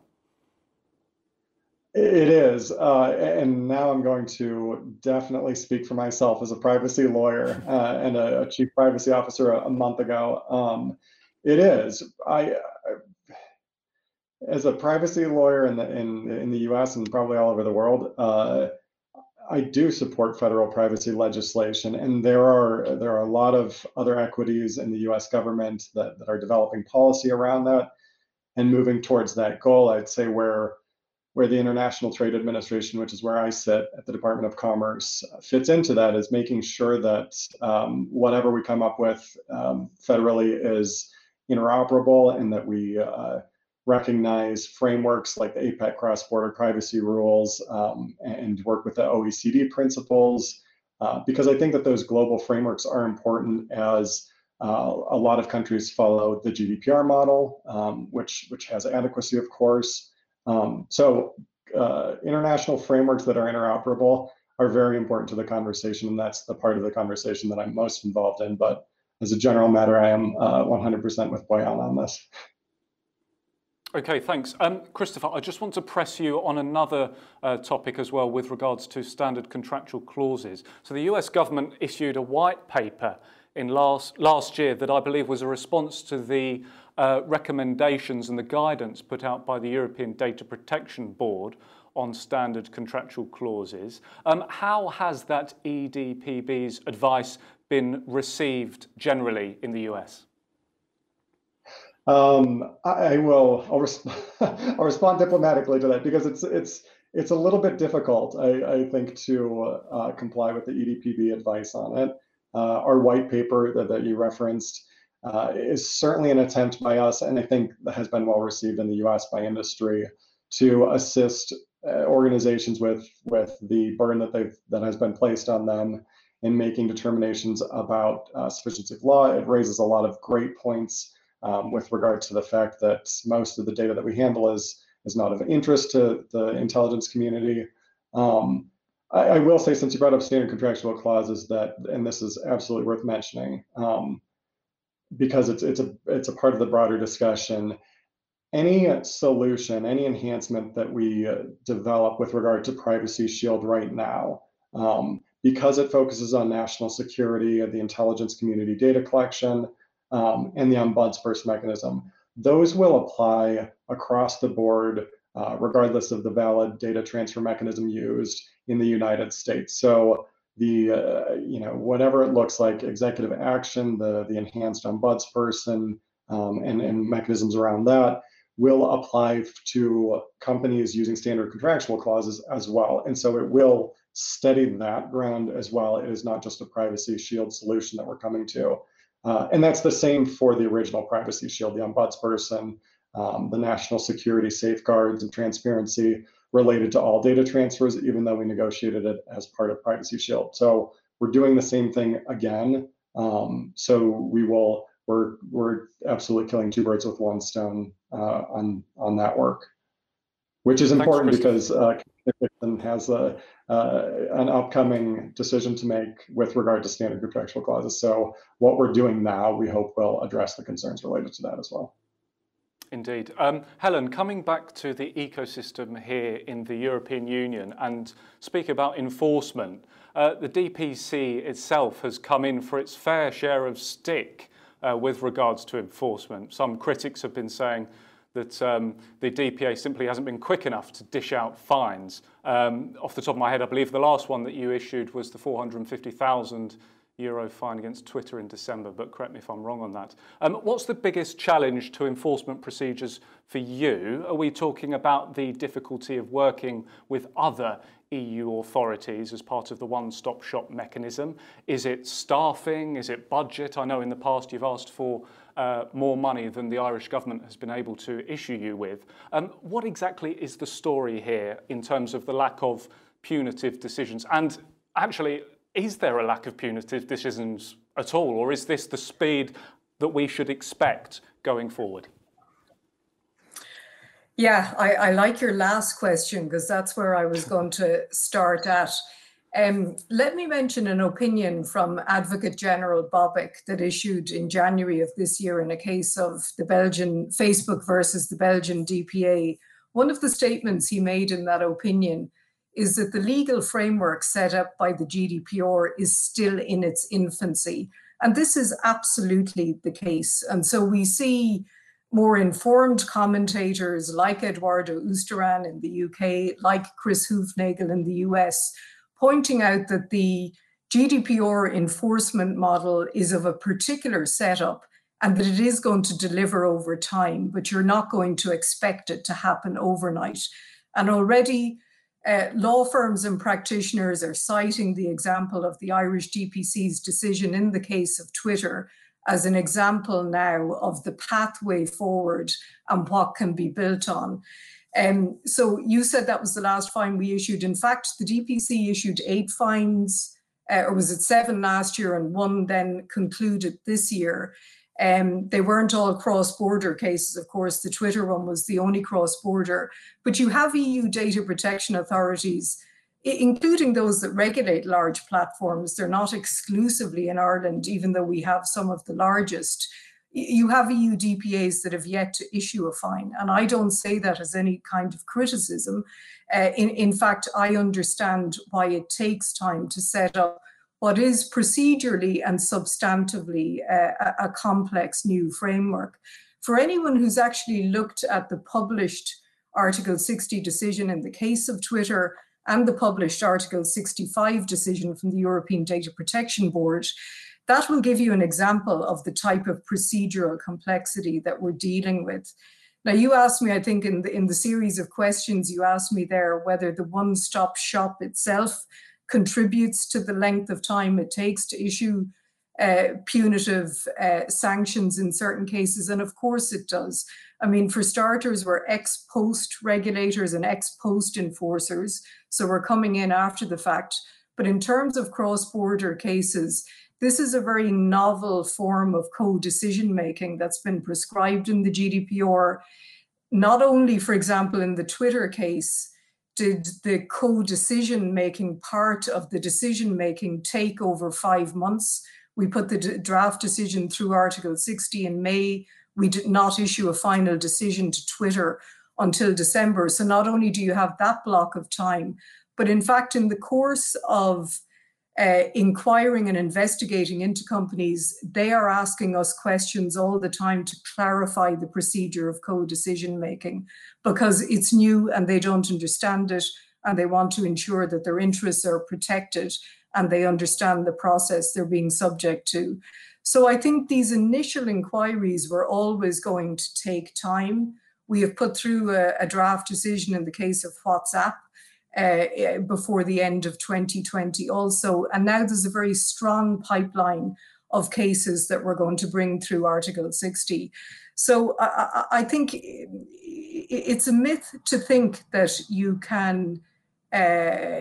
It is. Uh, and now I'm going to definitely speak for myself as a privacy lawyer uh, and a, a, chief privacy officer a, a month ago. Um, it is. I, as a privacy lawyer in the, in, in the US and probably all over the world, uh, I do support federal privacy legislation, and there are there are a lot of other equities in the U.S. government that, that are developing policy around that and moving towards that goal. I'd say where where the International Trade Administration, which is where I sit at the Department of Commerce, fits into that is making sure that um, whatever we come up with um, federally is interoperable and that we uh, recognize frameworks like the APEC cross-border privacy rules um, and work with the OECD principles, uh, because I think that those global frameworks are important as uh, a lot of countries follow the GDPR model, um, which, which has adequacy, of course. Um, so uh, international frameworks that are interoperable are very important to the conversation, and that's the part of the conversation that I'm most involved in. But as a general matter, I am 100% uh, with Boyan on this. Okay, thanks. Um, Christopher, I just want to press you on another uh, topic as well with regards to standard contractual clauses. So the US government issued a white paper in last, last year that I believe was a response to the uh, recommendations and the guidance put out by the European Data Protection Board on standard contractual clauses. Um, how has that EDPB's advice been received generally in the US? Um, I, will. I'll, resp- I'll, respond diplomatically to that because it's it's it's a little bit difficult, I, I think, to uh, comply with the EDPB advice on it. Uh, our white paper that, that you referenced uh, is certainly an attempt by us, and I think has been well received in the U.S. by industry to assist uh, organizations with with the burden that they've that has been placed on them in making determinations about uh, sufficiency of law. It raises a lot of great points um, with regard to the fact that most of the data that we handle is is not of interest to the intelligence community. Um, I, I, will say, since you brought up standard contractual clauses, that and this is absolutely worth mentioning um, because it's it's a it's a part of the broader discussion. Any solution, any enhancement that we uh, develop with regard to Privacy Shield right now, um, because it focuses on national security and the intelligence community data collection, um, and the ombudsperson mechanism. Those will apply across the board, uh, regardless of the valid data transfer mechanism used in the United States. So the uh, you know whatever it looks like executive action the the enhanced ombudsperson um, and and mechanisms around that will apply to companies using standard contractual clauses as well and so it will steady that ground as well it is not just a privacy shield solution that we're coming to uh, and that's the same for the original privacy shield the ombudsperson um, the national security safeguards and transparency related to all data transfers, even though we negotiated it as part of Privacy Shield. So we're doing the same thing again. Um, so we will we're we're absolutely killing two birds with one stone uh, on on that work, which is important Thanks, because uh, has a uh, an upcoming decision to make with regard to standard contractual clauses. So what we're doing now, we hope will address the concerns related to that as well. Indeed. Um, Helen, coming back to the ecosystem here in the European Union and speak about enforcement, uh, the DPC itself has come in for its fair share of stick uh, with regards to enforcement. Some critics have been saying that um, the DPA simply hasn't been quick enough to dish out fines. Um, off the top of my head, I believe the last one that you issued was the 450,000 euro fine against Twitter in December, but correct me if I'm wrong on that. Um, what's the biggest challenge to enforcement procedures for you? Are we talking about the difficulty of working with other EU authorities as part of the one-stop shop mechanism? Is it staffing? Is it budget? I know in the past you've asked for uh, more money than the Irish government has been able to issue you with. Um, what exactly is the story here in terms of the lack of punitive decisions? And actually, is there a lack of punitive decisions at all, or is this the speed that we should expect going forward? Yeah, I, I like your last question because that's where I was going to start at. Um, let me mention an opinion from Advocate General Bobek that issued in January of this year in a case of the Belgian Facebook versus the Belgian DPA. One of the statements he made in that opinion is that the legal framework set up by the GDPR is still in its infancy. And this is absolutely the case. And so we see more informed commentators like Eduardo Ustaran in the UK, like Chris Hoofnagle in the US, pointing out that the GDPR enforcement model is of a particular setup and that it is going to deliver over time, but you're not going to expect it to happen overnight. And already uh, law firms and practitioners are citing the example of the Irish DPC's decision in the case of Twitter as an example now of the pathway forward and what can be built on. Um, so you said that was the last fine we issued. In fact, the DPC issued eight fines, uh, or was it seven last year, and one then concluded this year. Um, they weren't all cross border cases, of course. The Twitter one was the only cross border. But you have EU data protection authorities, including those that regulate large platforms. They're not exclusively in Ireland, even though we have some of the largest. You have EU DPAs that have yet to issue a fine. And I don't say that as any kind of criticism. Uh, in, in fact, I understand why it takes time to set up what is procedurally and substantively a, a complex new framework. For anyone who's actually looked at the published Article 60 decision in the case of Twitter and the published Article 65 decision from the European Data Protection Board, that will give you an example of the type of procedural complexity that we're dealing with. Now, you asked me, I think, in the, in the series of questions, you asked me there whether the one stop shop itself contributes to the length of time it takes to issue uh, punitive uh, sanctions in certain cases. And of course it does. I mean, for starters, we're ex post regulators and ex post enforcers. So we're coming in after the fact. But in terms of cross border cases, this is a very novel form of co decision making that's been prescribed in the GDPR. Not only, for example, in the Twitter case, did the co-decision making part of the decision making take over five months? We put the draft decision through Article 60 in May. We did not issue a final decision to Twitter until December. So not only do you have that block of time, but in fact, in the course of uh, inquiring and investigating into companies, they are asking us questions all the time to clarify the procedure of co decision making because it's new and they don't understand it and they want to ensure that their interests are protected. and they understand the process they're being subject to. So I think these initial inquiries were always going to take time. We have put through a, a draft decision in the case of WhatsApp uh, before the end of 2020 also. And now there's a very strong pipeline of cases that we're going to bring through Article 60. So I, I think it's a myth to think that you can uh,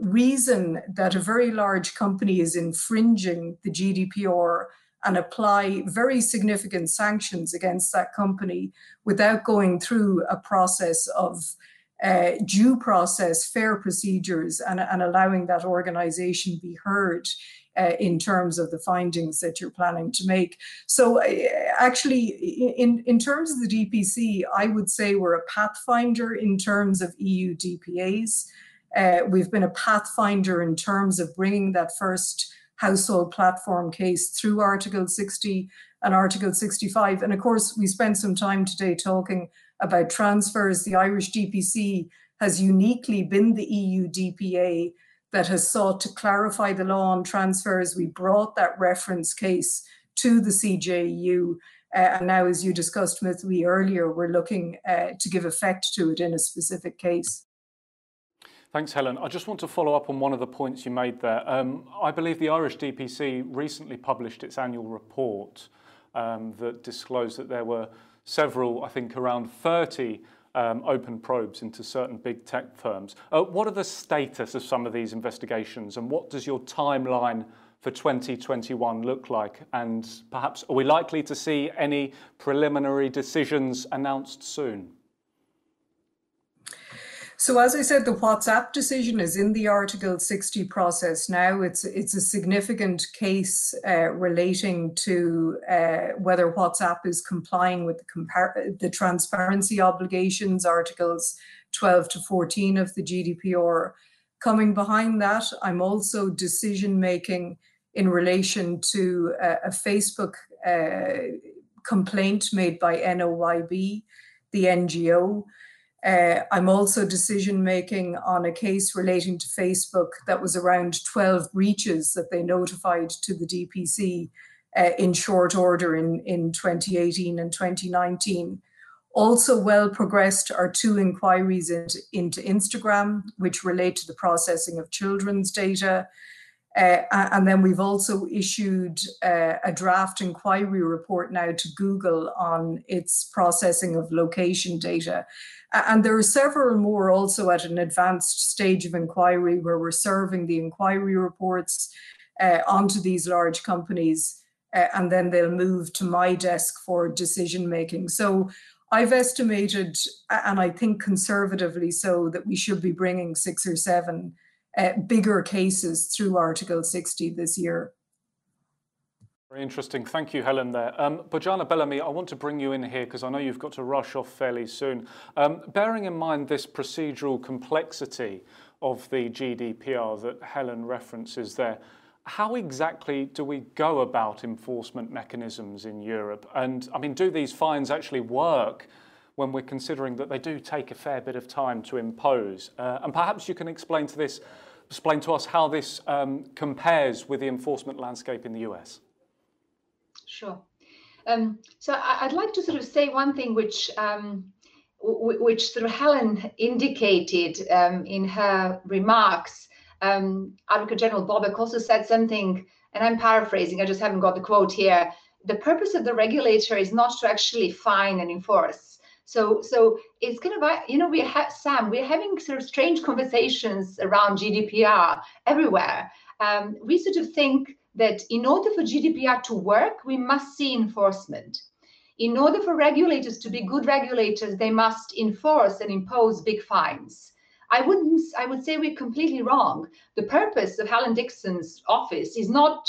reason that a very large company is infringing the GDPR and apply very significant sanctions against that company without going through a process of uh, due process, fair procedures, and, and allowing that organization be heard uh, in terms of the findings that you're planning to make. So, uh, actually, in, in terms of the DPC, I would say we're a pathfinder in terms of EU DPAs. Uh, we've been a pathfinder in terms of bringing that first household platform case through Article 60 and Article 65. And of course, we spent some time today talking about transfers. The Irish DPC has uniquely been the EU DPA that has sought to clarify the law on transfers. We brought that reference case to the CJEU. Uh, and now, as you discussed with me earlier, we're looking uh, to give effect to it in a specific case. Thanks, Helen. I just want to follow up on one of the points you made there. Um, I believe the Irish DPC recently published its annual report um, that disclosed that there were several, I think around 30 um, open probes into certain big tech firms. Uh, what are the status of some of these investigations and what does your timeline for 2021 look like? And perhaps are we likely to see any preliminary decisions announced soon? So as I said, the WhatsApp decision is in the Article 60 process now. It's it's a significant case uh, relating to uh, whether WhatsApp is complying with the, compar- the transparency obligations, Articles 12 to 14 of the GDPR. Coming behind that, I'm also decision making in relation to uh, a Facebook uh, complaint made by NOYB, the NGO. Uh, I'm also decision making on a case relating to Facebook that was around 12 breaches that they notified to the DPC uh, in short order in, in 2018 and 2019. Also, well progressed are two inquiries into, into Instagram, which relate to the processing of children's data. Uh, and then we've also issued uh, a draft inquiry report now to Google on its processing of location data. And there are several more also at an advanced stage of inquiry where we're serving the inquiry reports uh, onto these large companies. Uh, and then they'll move to my desk for decision making. So I've estimated, and I think conservatively so, that we should be bringing six or seven uh, bigger cases through Article 60 this year. Very interesting. Thank you, Helen, there. Um, Bojana Bellamy, I want to bring you in here because I know you've got to rush off fairly soon. Um, bearing in mind this procedural complexity of the GDPR that Helen references there, how exactly do we go about enforcement mechanisms in Europe? And I mean, do these fines actually work when we're considering that they do take a fair bit of time to impose? Uh, and perhaps you can explain to this, explain to us how this um, compares with the enforcement landscape in the US. Sure. Um, so I, would like to sort of say one thing which um, which sort of Helen indicated um, in her remarks. Um, Advocate General Bobek also said something, and I'm paraphrasing. I just haven't got the quote here. The purpose of the regulator is not to actually fine and enforce. So, so it's kind of you know we have Sam. We're having sort of strange conversations around GDPR everywhere. Um, we sort of think that in order for GDPR to work, we must see enforcement. In order for regulators to be good regulators, they must enforce and impose big fines. I wouldn't I would say we're completely wrong. The purpose of Helen Dixon's office is not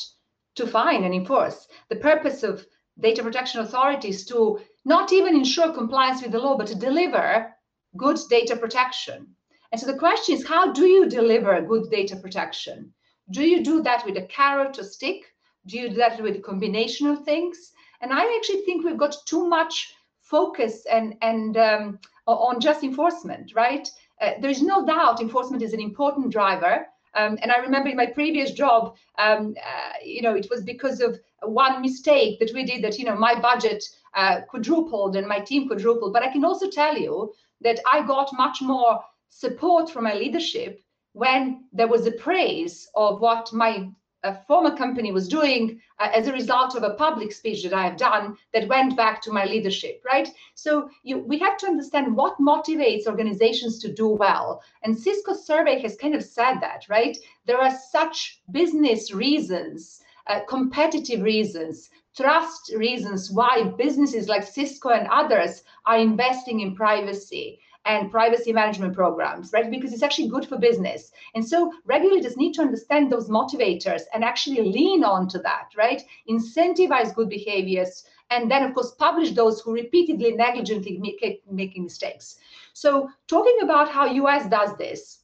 to fine and enforce. The purpose of data protection authorities to not even ensure compliance with the law, but to deliver good data protection. And so the question is, how do you deliver good data protection? Do you do that with a carrot or stick? Do you do that with a combination of things? And I actually think we've got too much focus and and um, on just enforcement, right? Uh, there is no doubt enforcement is an important driver. Um, and I remember in my previous job, um, uh, you know, it was because of one mistake that we did that, you know, my budget uh, quadrupled and my team quadrupled. But I can also tell you that I got much more support from my leadership when there was a praise of what my a former company was doing uh, as a result of a public speech that I have done that went back to my leadership, right? So you, we have to understand what motivates organizations to do well. And Cisco survey has kind of said that, right? There are such business reasons, uh, competitive reasons, trust reasons why businesses like Cisco and others are investing in privacy and privacy management programs, right? Because it's actually good for business. And so regulators need to understand those motivators and actually lean on to that, right? Incentivize good behaviors, and then of course publish those who repeatedly negligently make, making mistakes. So talking about how US does this,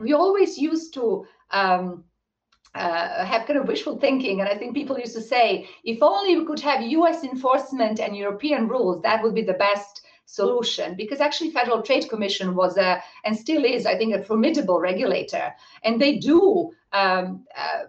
we always used to um, uh, have kind of wishful thinking. And I think people used to say, if only we could have US enforcement and European rules, that would be the best solution because actually federal trade commission was a and still is i think a formidable regulator and they do um, uh,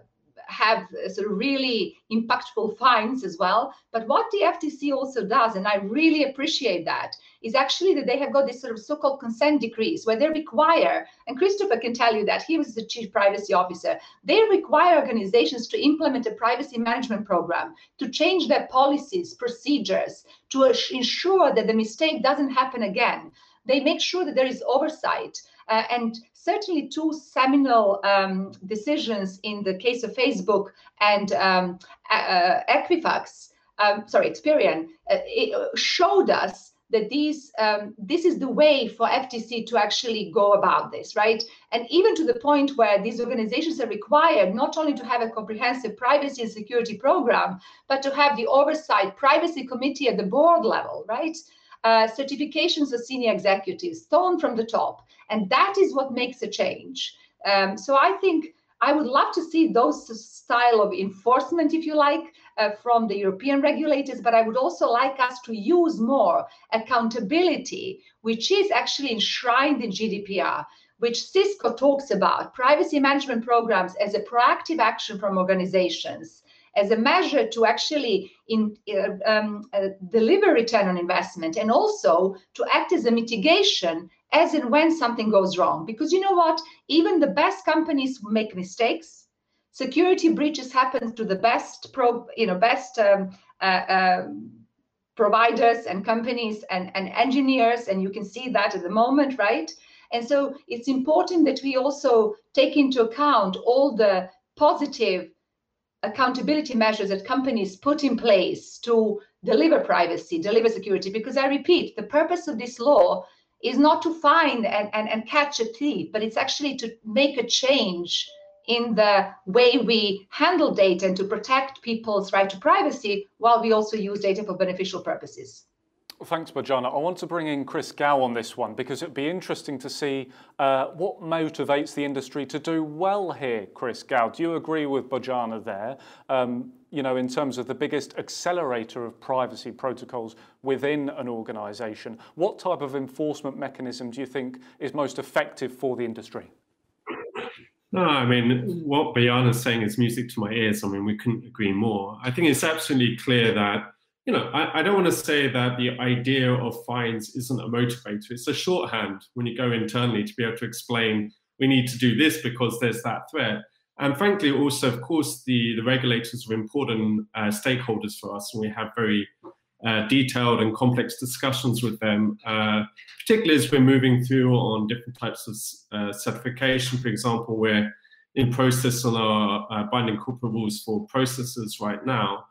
have sort of really impactful fines as well. But what the FTC also does, and I really appreciate that, is actually that they have got this sort of so-called consent decrees where they require, and Christopher can tell you that he was the chief privacy officer, they require organizations to implement a privacy management program, to change their policies, procedures, to ensure that the mistake doesn't happen again. They make sure that there is oversight. Uh, and certainly two seminal um, decisions in the case of Facebook and um, uh, Equifax, um, sorry, Experian, uh, showed us that these um, this is the way for FTC to actually go about this, right? And even to the point where these organizations are required not only to have a comprehensive privacy and security program, but to have the oversight privacy committee at the board level, right? Uh, certifications of senior executives thrown from the top. And that is what makes a change. Um, so I think I would love to see those style of enforcement, if you like, uh, from the European regulators, but I would also like us to use more accountability, which is actually enshrined in GDPR, which Cisco talks about, privacy management programs as a proactive action from organizations as a measure to actually in, uh, um, uh, deliver return on investment and also to act as a mitigation as and when something goes wrong. Because you know what? Even the best companies make mistakes. Security breaches happen to the best pro, you know, best um, uh, um, providers and companies and, and engineers, and you can see that at the moment, right? And so it's important that we also take into account all the positive accountability measures that companies put in place to deliver privacy, deliver security. Because I repeat, the purpose of this law is not to find and, and, and catch a thief, but it's actually to make a change in the way we handle data and to protect people's right to privacy while we also use data for beneficial purposes. Thanks, Bojana. I want to bring in Chris Gow on this one because it'd be interesting to see uh, what motivates the industry to do well here, Chris Gow. Do you agree with Bojana there? Um, you know, in terms of the biggest accelerator of privacy protocols within an organization, what type of enforcement mechanism do you think is most effective for the industry? No, I mean, what Bojana is saying is music to my ears. I mean, we couldn't agree more. I think it's absolutely clear that you know, I, I don't want to say that the idea of fines isn't a motivator. It's a shorthand when you go internally to be able to explain we need to do this because there's that threat. And frankly, also, of course, the, the regulators are important uh, stakeholders for us, and we have very uh, detailed and complex discussions with them, uh, particularly as we're moving through on different types of uh, certification. For example, we're in process on our uh, binding corporate rules for processors right now.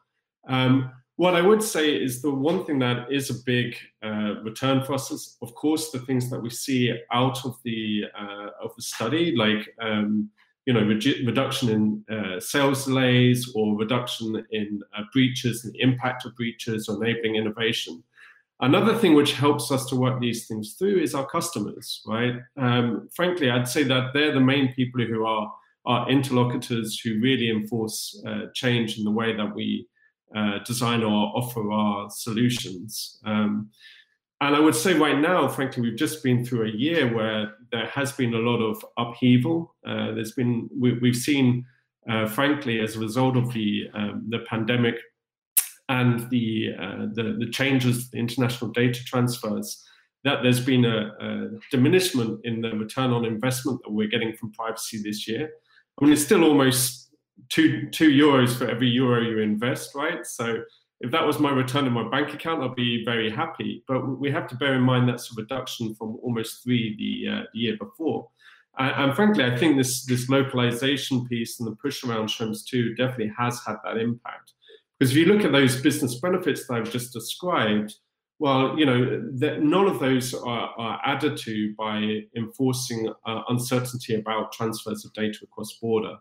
Um, what I would say is the one thing that is a big uh, return for us is, of course, the things that we see out of the uh, of the study, like um, you know re- reduction in uh, sales delays or reduction in uh, breaches and the impact of breaches or enabling innovation. Another thing which helps us to work these things through is our customers, right? Um, frankly, I'd say that they're the main people who are our interlocutors who really enforce uh, change in the way that we uh, design or offer our solutions. Um, And I would say right now, frankly, we've just been through a year where there has been a lot of upheaval. Uh, there's been we, have seen, uh, frankly, as a result of the um, the pandemic and the, uh, the, the changes, the international data transfers, that there's been a, a, diminishment in the return on investment that we're getting from privacy this year. I mean, it's still almost two two euros for every euro you invest, right? So if that was my return in my bank account, I'd be very happy. But we have to bear in mind that's a reduction from almost three the, uh, the year before. And, and, frankly, I think this this localization piece and the push around Schrems 2 definitely has had that impact. Because if you look at those business benefits that I've just described, well, you know, none of those are, are, added to by enforcing uh, uncertainty about transfers of data across border,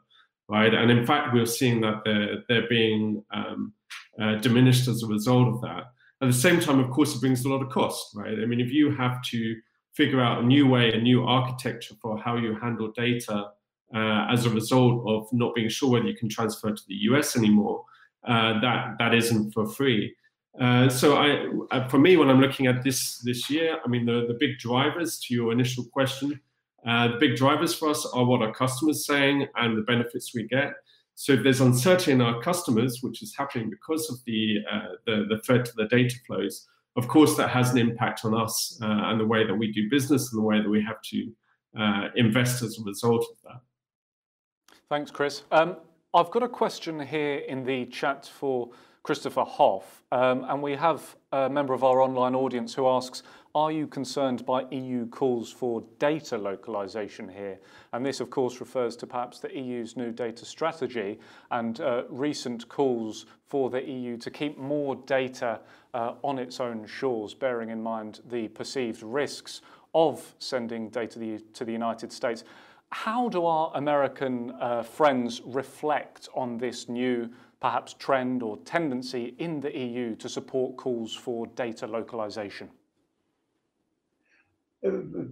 right? And in fact, we're seeing that they're they're being um, uh, diminished as a result of that. At the same time, of course, it brings a lot of cost, right? I mean, if you have to figure out a new way, a new architecture for how you handle data uh, as a result of not being sure whether you can transfer to the US anymore, uh, that that isn't for free. Uh, so I, uh, for me, when I'm looking at this this year, I mean, the, the big drivers to your initial question, uh, the big drivers for us are what our customers are saying and the benefits we get. So if there's uncertainty in our customers, which is happening because of the, uh, the, the threat to the data flows, of course that has an impact on us uh, and the way that we do business and the way that we have to uh, invest as a result of that. Thanks, Chris. Um, I've got a question here in the chat for Christopher Hoff, um, and we have a member of our online audience who asks, are you concerned by EU calls for data localization here? And this, of course, refers to perhaps the EU's new data strategy and uh, recent calls for the EU to keep more data uh, on its own shores, bearing in mind the perceived risks of sending data to the, to the United States. How do our American uh, friends reflect on this new perhaps trend or tendency in the EU to support calls for data localization?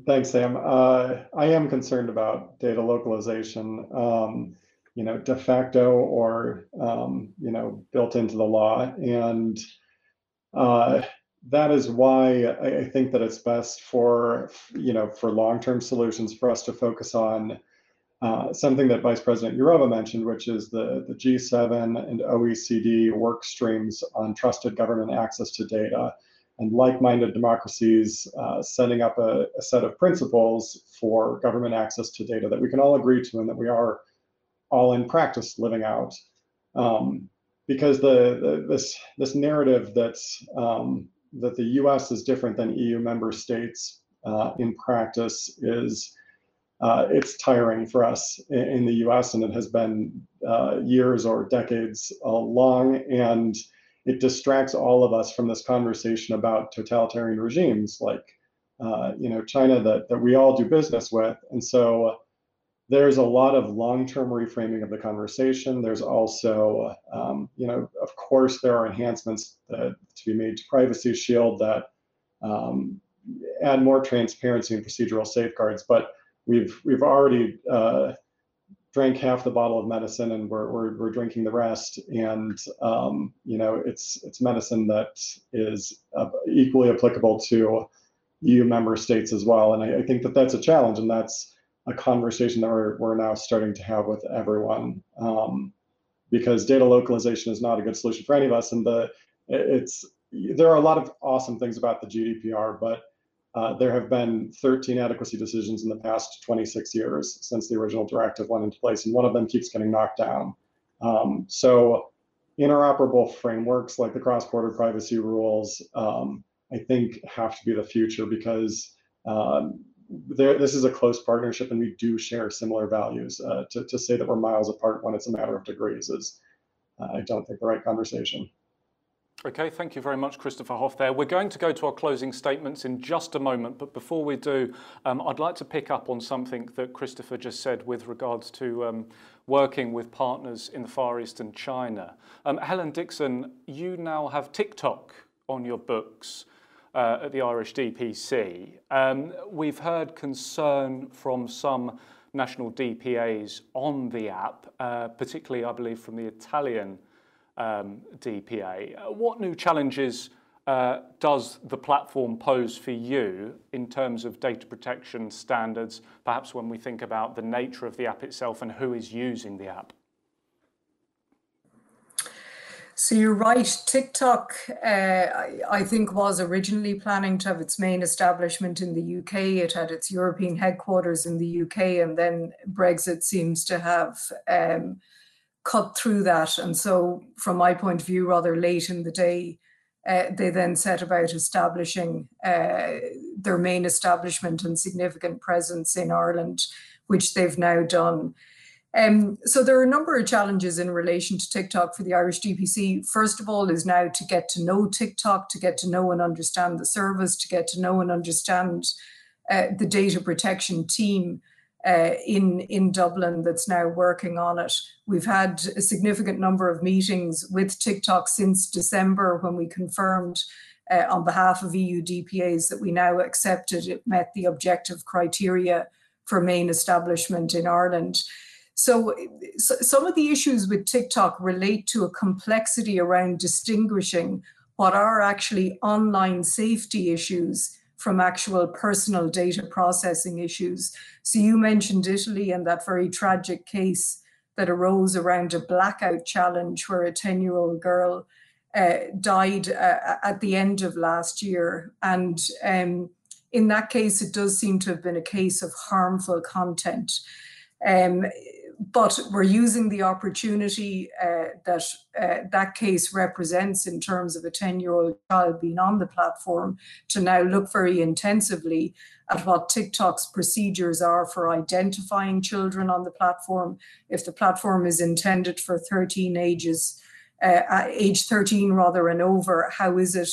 Thanks, Sam. Uh, I am concerned about data localization, um, you know, de facto or, um, you know, built into the law. And uh, that is why I think that it's best for, you know, for long-term solutions for us to focus on uh, something that Vice President Jourova mentioned, which is the, the G7 and OECD work streams on trusted government access to data and like-minded democracies uh, setting up a, a, set of principles for government access to data that we can all agree to and that we are all in practice living out. Um, because the, the, this this narrative that's um, that the U.S. is different than EU member states uh, in practice is uh, it's tiring for us in, the US, and it has been uh, years or decades uh, long. And it distracts all of us from this conversation about totalitarian regimes like, uh, you know, China that, that we all do business with. And so there's a lot of long-term reframing of the conversation. There's also, um, you know, of course, there are enhancements that, to be made to Privacy Shield that um, add more transparency and procedural safeguards. But we've we've already uh, drank half the bottle of medicine and we're, we're, we're drinking the rest and um, you know it's it's medicine that is uh, equally applicable to EU member states as well and I, I, think that that's a challenge and that's a conversation that we're, we're now starting to have with everyone um, because data localization is not a good solution for any of us and the it's there are a lot of awesome things about the GDPR but uh, there have been 13 adequacy decisions in the past 26 years since the original directive went into place, and one of them keeps getting knocked down. Um, so, interoperable frameworks like the cross-border privacy rules, um, I think, have to be the future because um, there, this is a close partnership, and we do share similar values. Uh, to, to say that we're miles apart when it's a matter of degrees is, uh, I don't think, the right conversation. Okay, thank you very much, Christopher Hoff there. We're going to go to our closing statements in just a moment, but before we do, um, I'd like to pick up on something that Christopher just said with regards to um, working with partners in the Far East and China. Um, Helen Dixon, you now have TikTok on your books uh, at the Irish DPC. Um, we've heard concern from some national DPAs on the app, uh, particularly, I believe, from the Italian um, DPA. What new challenges uh, does the platform pose for you in terms of data protection standards, perhaps when we think about the nature of the app itself and who is using the app? So you're right. TikTok, uh, I, think, was originally planning to have its main establishment in the UK. It had its European headquarters in the UK, and then Brexit seems to have um, cut through that. And so, from my point of view, rather late in the day, uh, they then set about establishing uh, their main establishment and significant presence in Ireland, which they've now done. Um, so there are a number of challenges in relation to TikTok for the Irish DPC. First of all, is now to get to know TikTok, to get to know and understand the service, to get to know and understand uh, the data protection team uh, in in Dublin that's now working on it. We've had a significant number of meetings with TikTok since December when we confirmed. Uh, on behalf of EU DPAs, that we now accepted it met the objective criteria for main establishment in Ireland. So, so, some of the issues with TikTok relate to a complexity around distinguishing what are actually online safety issues from actual personal data processing issues. So you mentioned Italy and that very tragic case that arose around a blackout challenge where a 10 year old girl uh, died uh, at the end of last year. And um, in that case, it does seem to have been a case of harmful content. Um, but we're using the opportunity uh, that uh, that case represents in terms of a 10 year old child being on the platform to now look very intensively at what TikTok's procedures are for identifying children on the platform. If the platform is intended for 13 ages, uh, age 13 rather and over, how is it?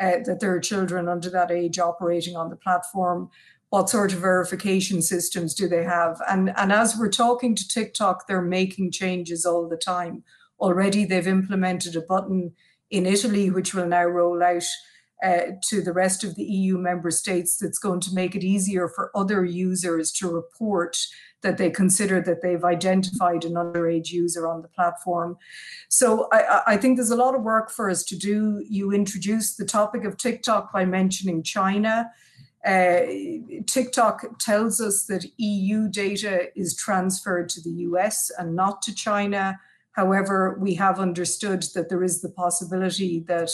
Uh, that there are children under that age operating on the platform what sort of verification systems do they have? And, and as we're talking to TikTok, they're making changes all the time. Already, they've implemented a button in Italy, which will now roll out uh, to the rest of the EU member states, that's going to make it easier for other users to report that they consider that they've identified an underage user on the platform. So I, I, think there's a lot of work for us to do. You introduced the topic of TikTok by mentioning China. Uh, TikTok tells us that EU data is transferred to the US and not to China. However, we have understood that there is the possibility that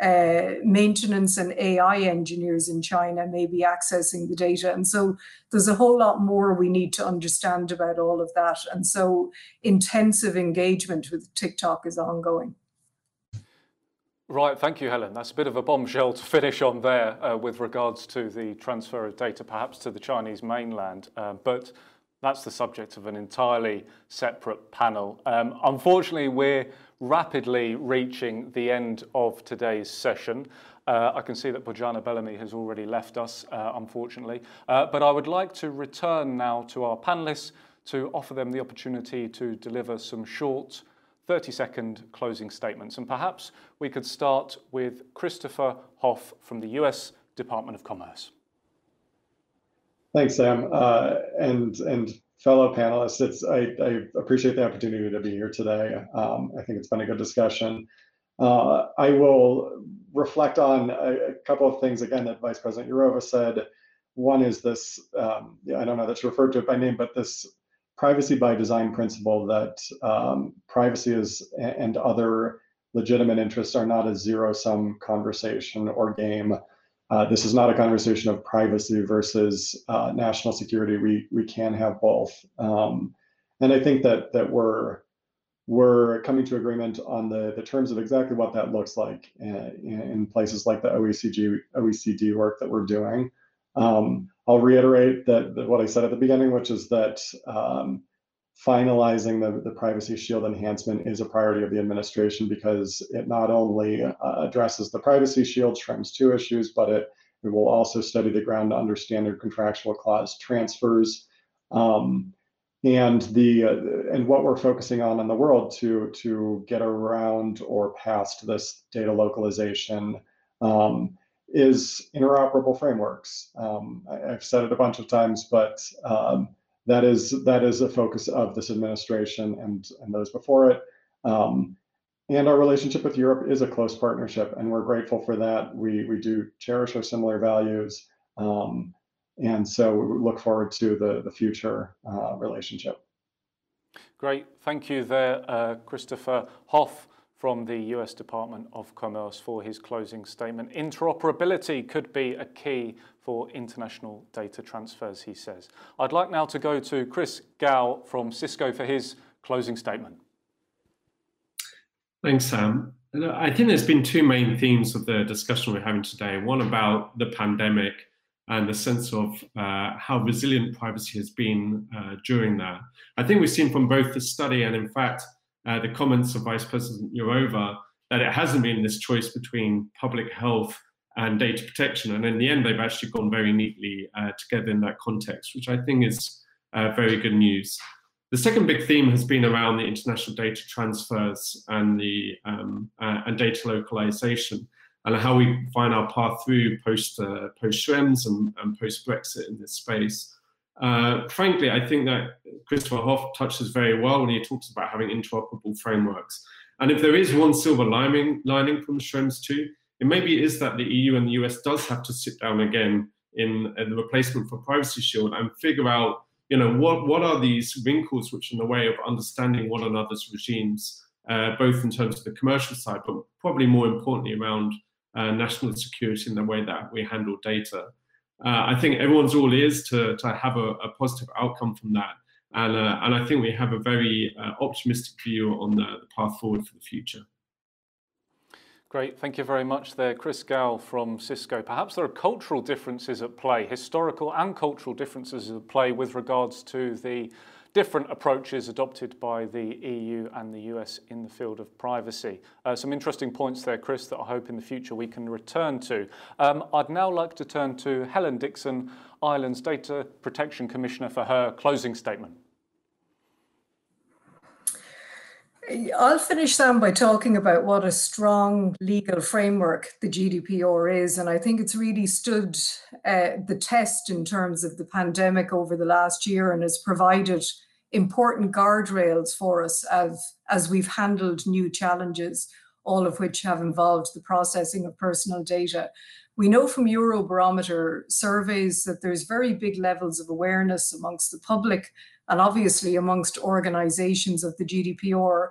uh, maintenance and AI engineers in China may be accessing the data. And so there's a whole lot more we need to understand about all of that. And so intensive engagement with TikTok is ongoing. Right, thank you, Helen. That's a bit of a bombshell to finish on there uh, with regards to the transfer of data, perhaps to the Chinese mainland. Uh, but that's the subject of an entirely separate panel. Um, unfortunately, we're rapidly reaching the end of today's session. Uh, I can see that Bojana Bellamy has already left us, uh, unfortunately. Uh, but I would like to return now to our panelists to offer them the opportunity to deliver some short 30 second closing statements. And perhaps we could start with Christopher Hoff from the US Department of Commerce. Thanks, Sam. Uh, and, and fellow panelists, it's, I, I, appreciate the opportunity to be here today. Um, I think it's been a good discussion. Uh, I will reflect on a, a, couple of things again that Vice President Jourova said. One is this, um, I don't know that that's referred to it by name, but this privacy by design principle that um, privacy is and other legitimate interests are not a zero sum conversation or game. Uh, this is not a conversation of privacy versus uh, national security. We we can have both, um, and I think that that we're we're coming to agreement on the the terms of exactly what that looks like in, in places like the OECD OECD work that we're doing. Um, I'll reiterate that, that, what I said at the beginning, which is that um, finalizing the, the privacy shield enhancement is a priority of the administration because it not only uh, addresses the privacy shield schrems 2 issues, but it, it will also study the ground to understand their contractual clause transfers. Um, and the uh, and what we're focusing on in the world to to get around or past this data localization um, is interoperable frameworks. Um, I, have said it a bunch of times, but um, that is that is a focus of this administration and and those before it. Um, and our relationship with Europe is a close partnership, and we're grateful for that. We we do cherish our similar values, um, and so we look forward to the the future uh, relationship. Great, thank you there, uh, Christopher Hoff from the US Department of Commerce for his closing statement. Interoperability could be a key for international data transfers, he says. I'd like now to go to Chris Gow from Cisco for his closing statement. Thanks, Sam. I think there's been two main themes of the discussion we're having today. One about the pandemic and the sense of uh, how resilient privacy has been uh, during that. I think we've seen from both the study and, in fact, uh, the comments of Vice President Jourova that it hasn't been this choice between public health and data protection. And in the end, they've actually gone very neatly uh, together in that context, which I think is uh, very good news. The second big theme has been around the international data transfers and the um, uh, and data localization, and how we find our path through post uh, post Schrems and, and post Brexit in this space. Uh, frankly, I think that Christopher Hoff touches very well when he talks about having interoperable frameworks. And if there is one silver lining, lining from Schrems 2, it maybe is that the EU and the US does have to sit down again in, in the replacement for Privacy Shield and figure out you know, what, what are these wrinkles which are in the way of understanding one another's regimes, uh, both in terms of the commercial side, but probably more importantly around uh, national security in the way that we handle data. Uh, I think everyone's all ears to, to have a, a positive outcome from that. And, uh, and I think we have a very uh, optimistic view on the, the path forward for the future. Great, thank you very much there, Chris Gow from Cisco. Perhaps there are cultural differences at play, historical and cultural differences at play with regards to the different approaches adopted by the EU and the US in the field of privacy. Uh, some interesting points there, Chris, that I hope in the future we can return to. Um, I'd now like to turn to Helen Dixon, Ireland's Data Protection Commissioner, for her closing statement. I'll finish, Sam, by talking about what a strong legal framework the GDPR is. And I think it's really stood uh, the test in terms of the pandemic over the last year and has provided important guardrails for us as, as we've handled new challenges, all of which have involved the processing of personal data. We know from Eurobarometer surveys that there's very big levels of awareness amongst the public and obviously amongst organizations of the GDPR.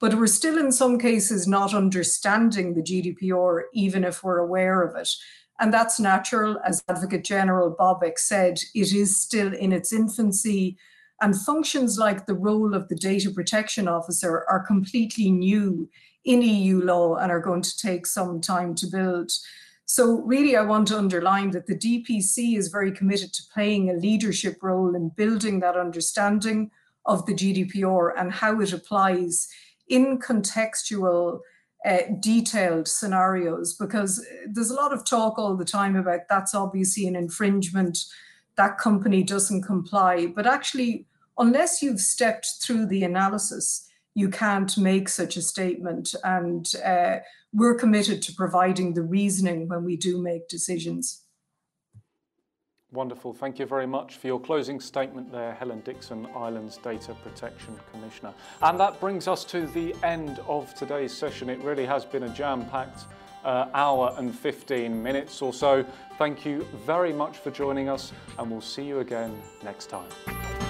But we're still, in some cases, not understanding the GDPR, even if we're aware of it. And that's natural. As Advocate General Bobek said, it is still in its infancy. And functions like the role of the data protection officer are completely new in EU law and are going to take some time to build. So, really, I want to underline that the DPC is very committed to playing a leadership role in building that understanding of the GDPR and how it applies in contextual, uh, detailed scenarios. Because there's a lot of talk all the time about that's obviously an infringement, that company doesn't comply. But actually, unless you've stepped through the analysis, you can't make such a statement. And uh, we're committed to providing the reasoning when we do make decisions. Wonderful. Thank you very much for your closing statement there, Helen Dixon, Ireland's Data Protection Commissioner. And that brings us to the end of today's session. It really has been a jam-packed uh, hour and 15 minutes or so. Thank you very much for joining us and we'll see you again next time.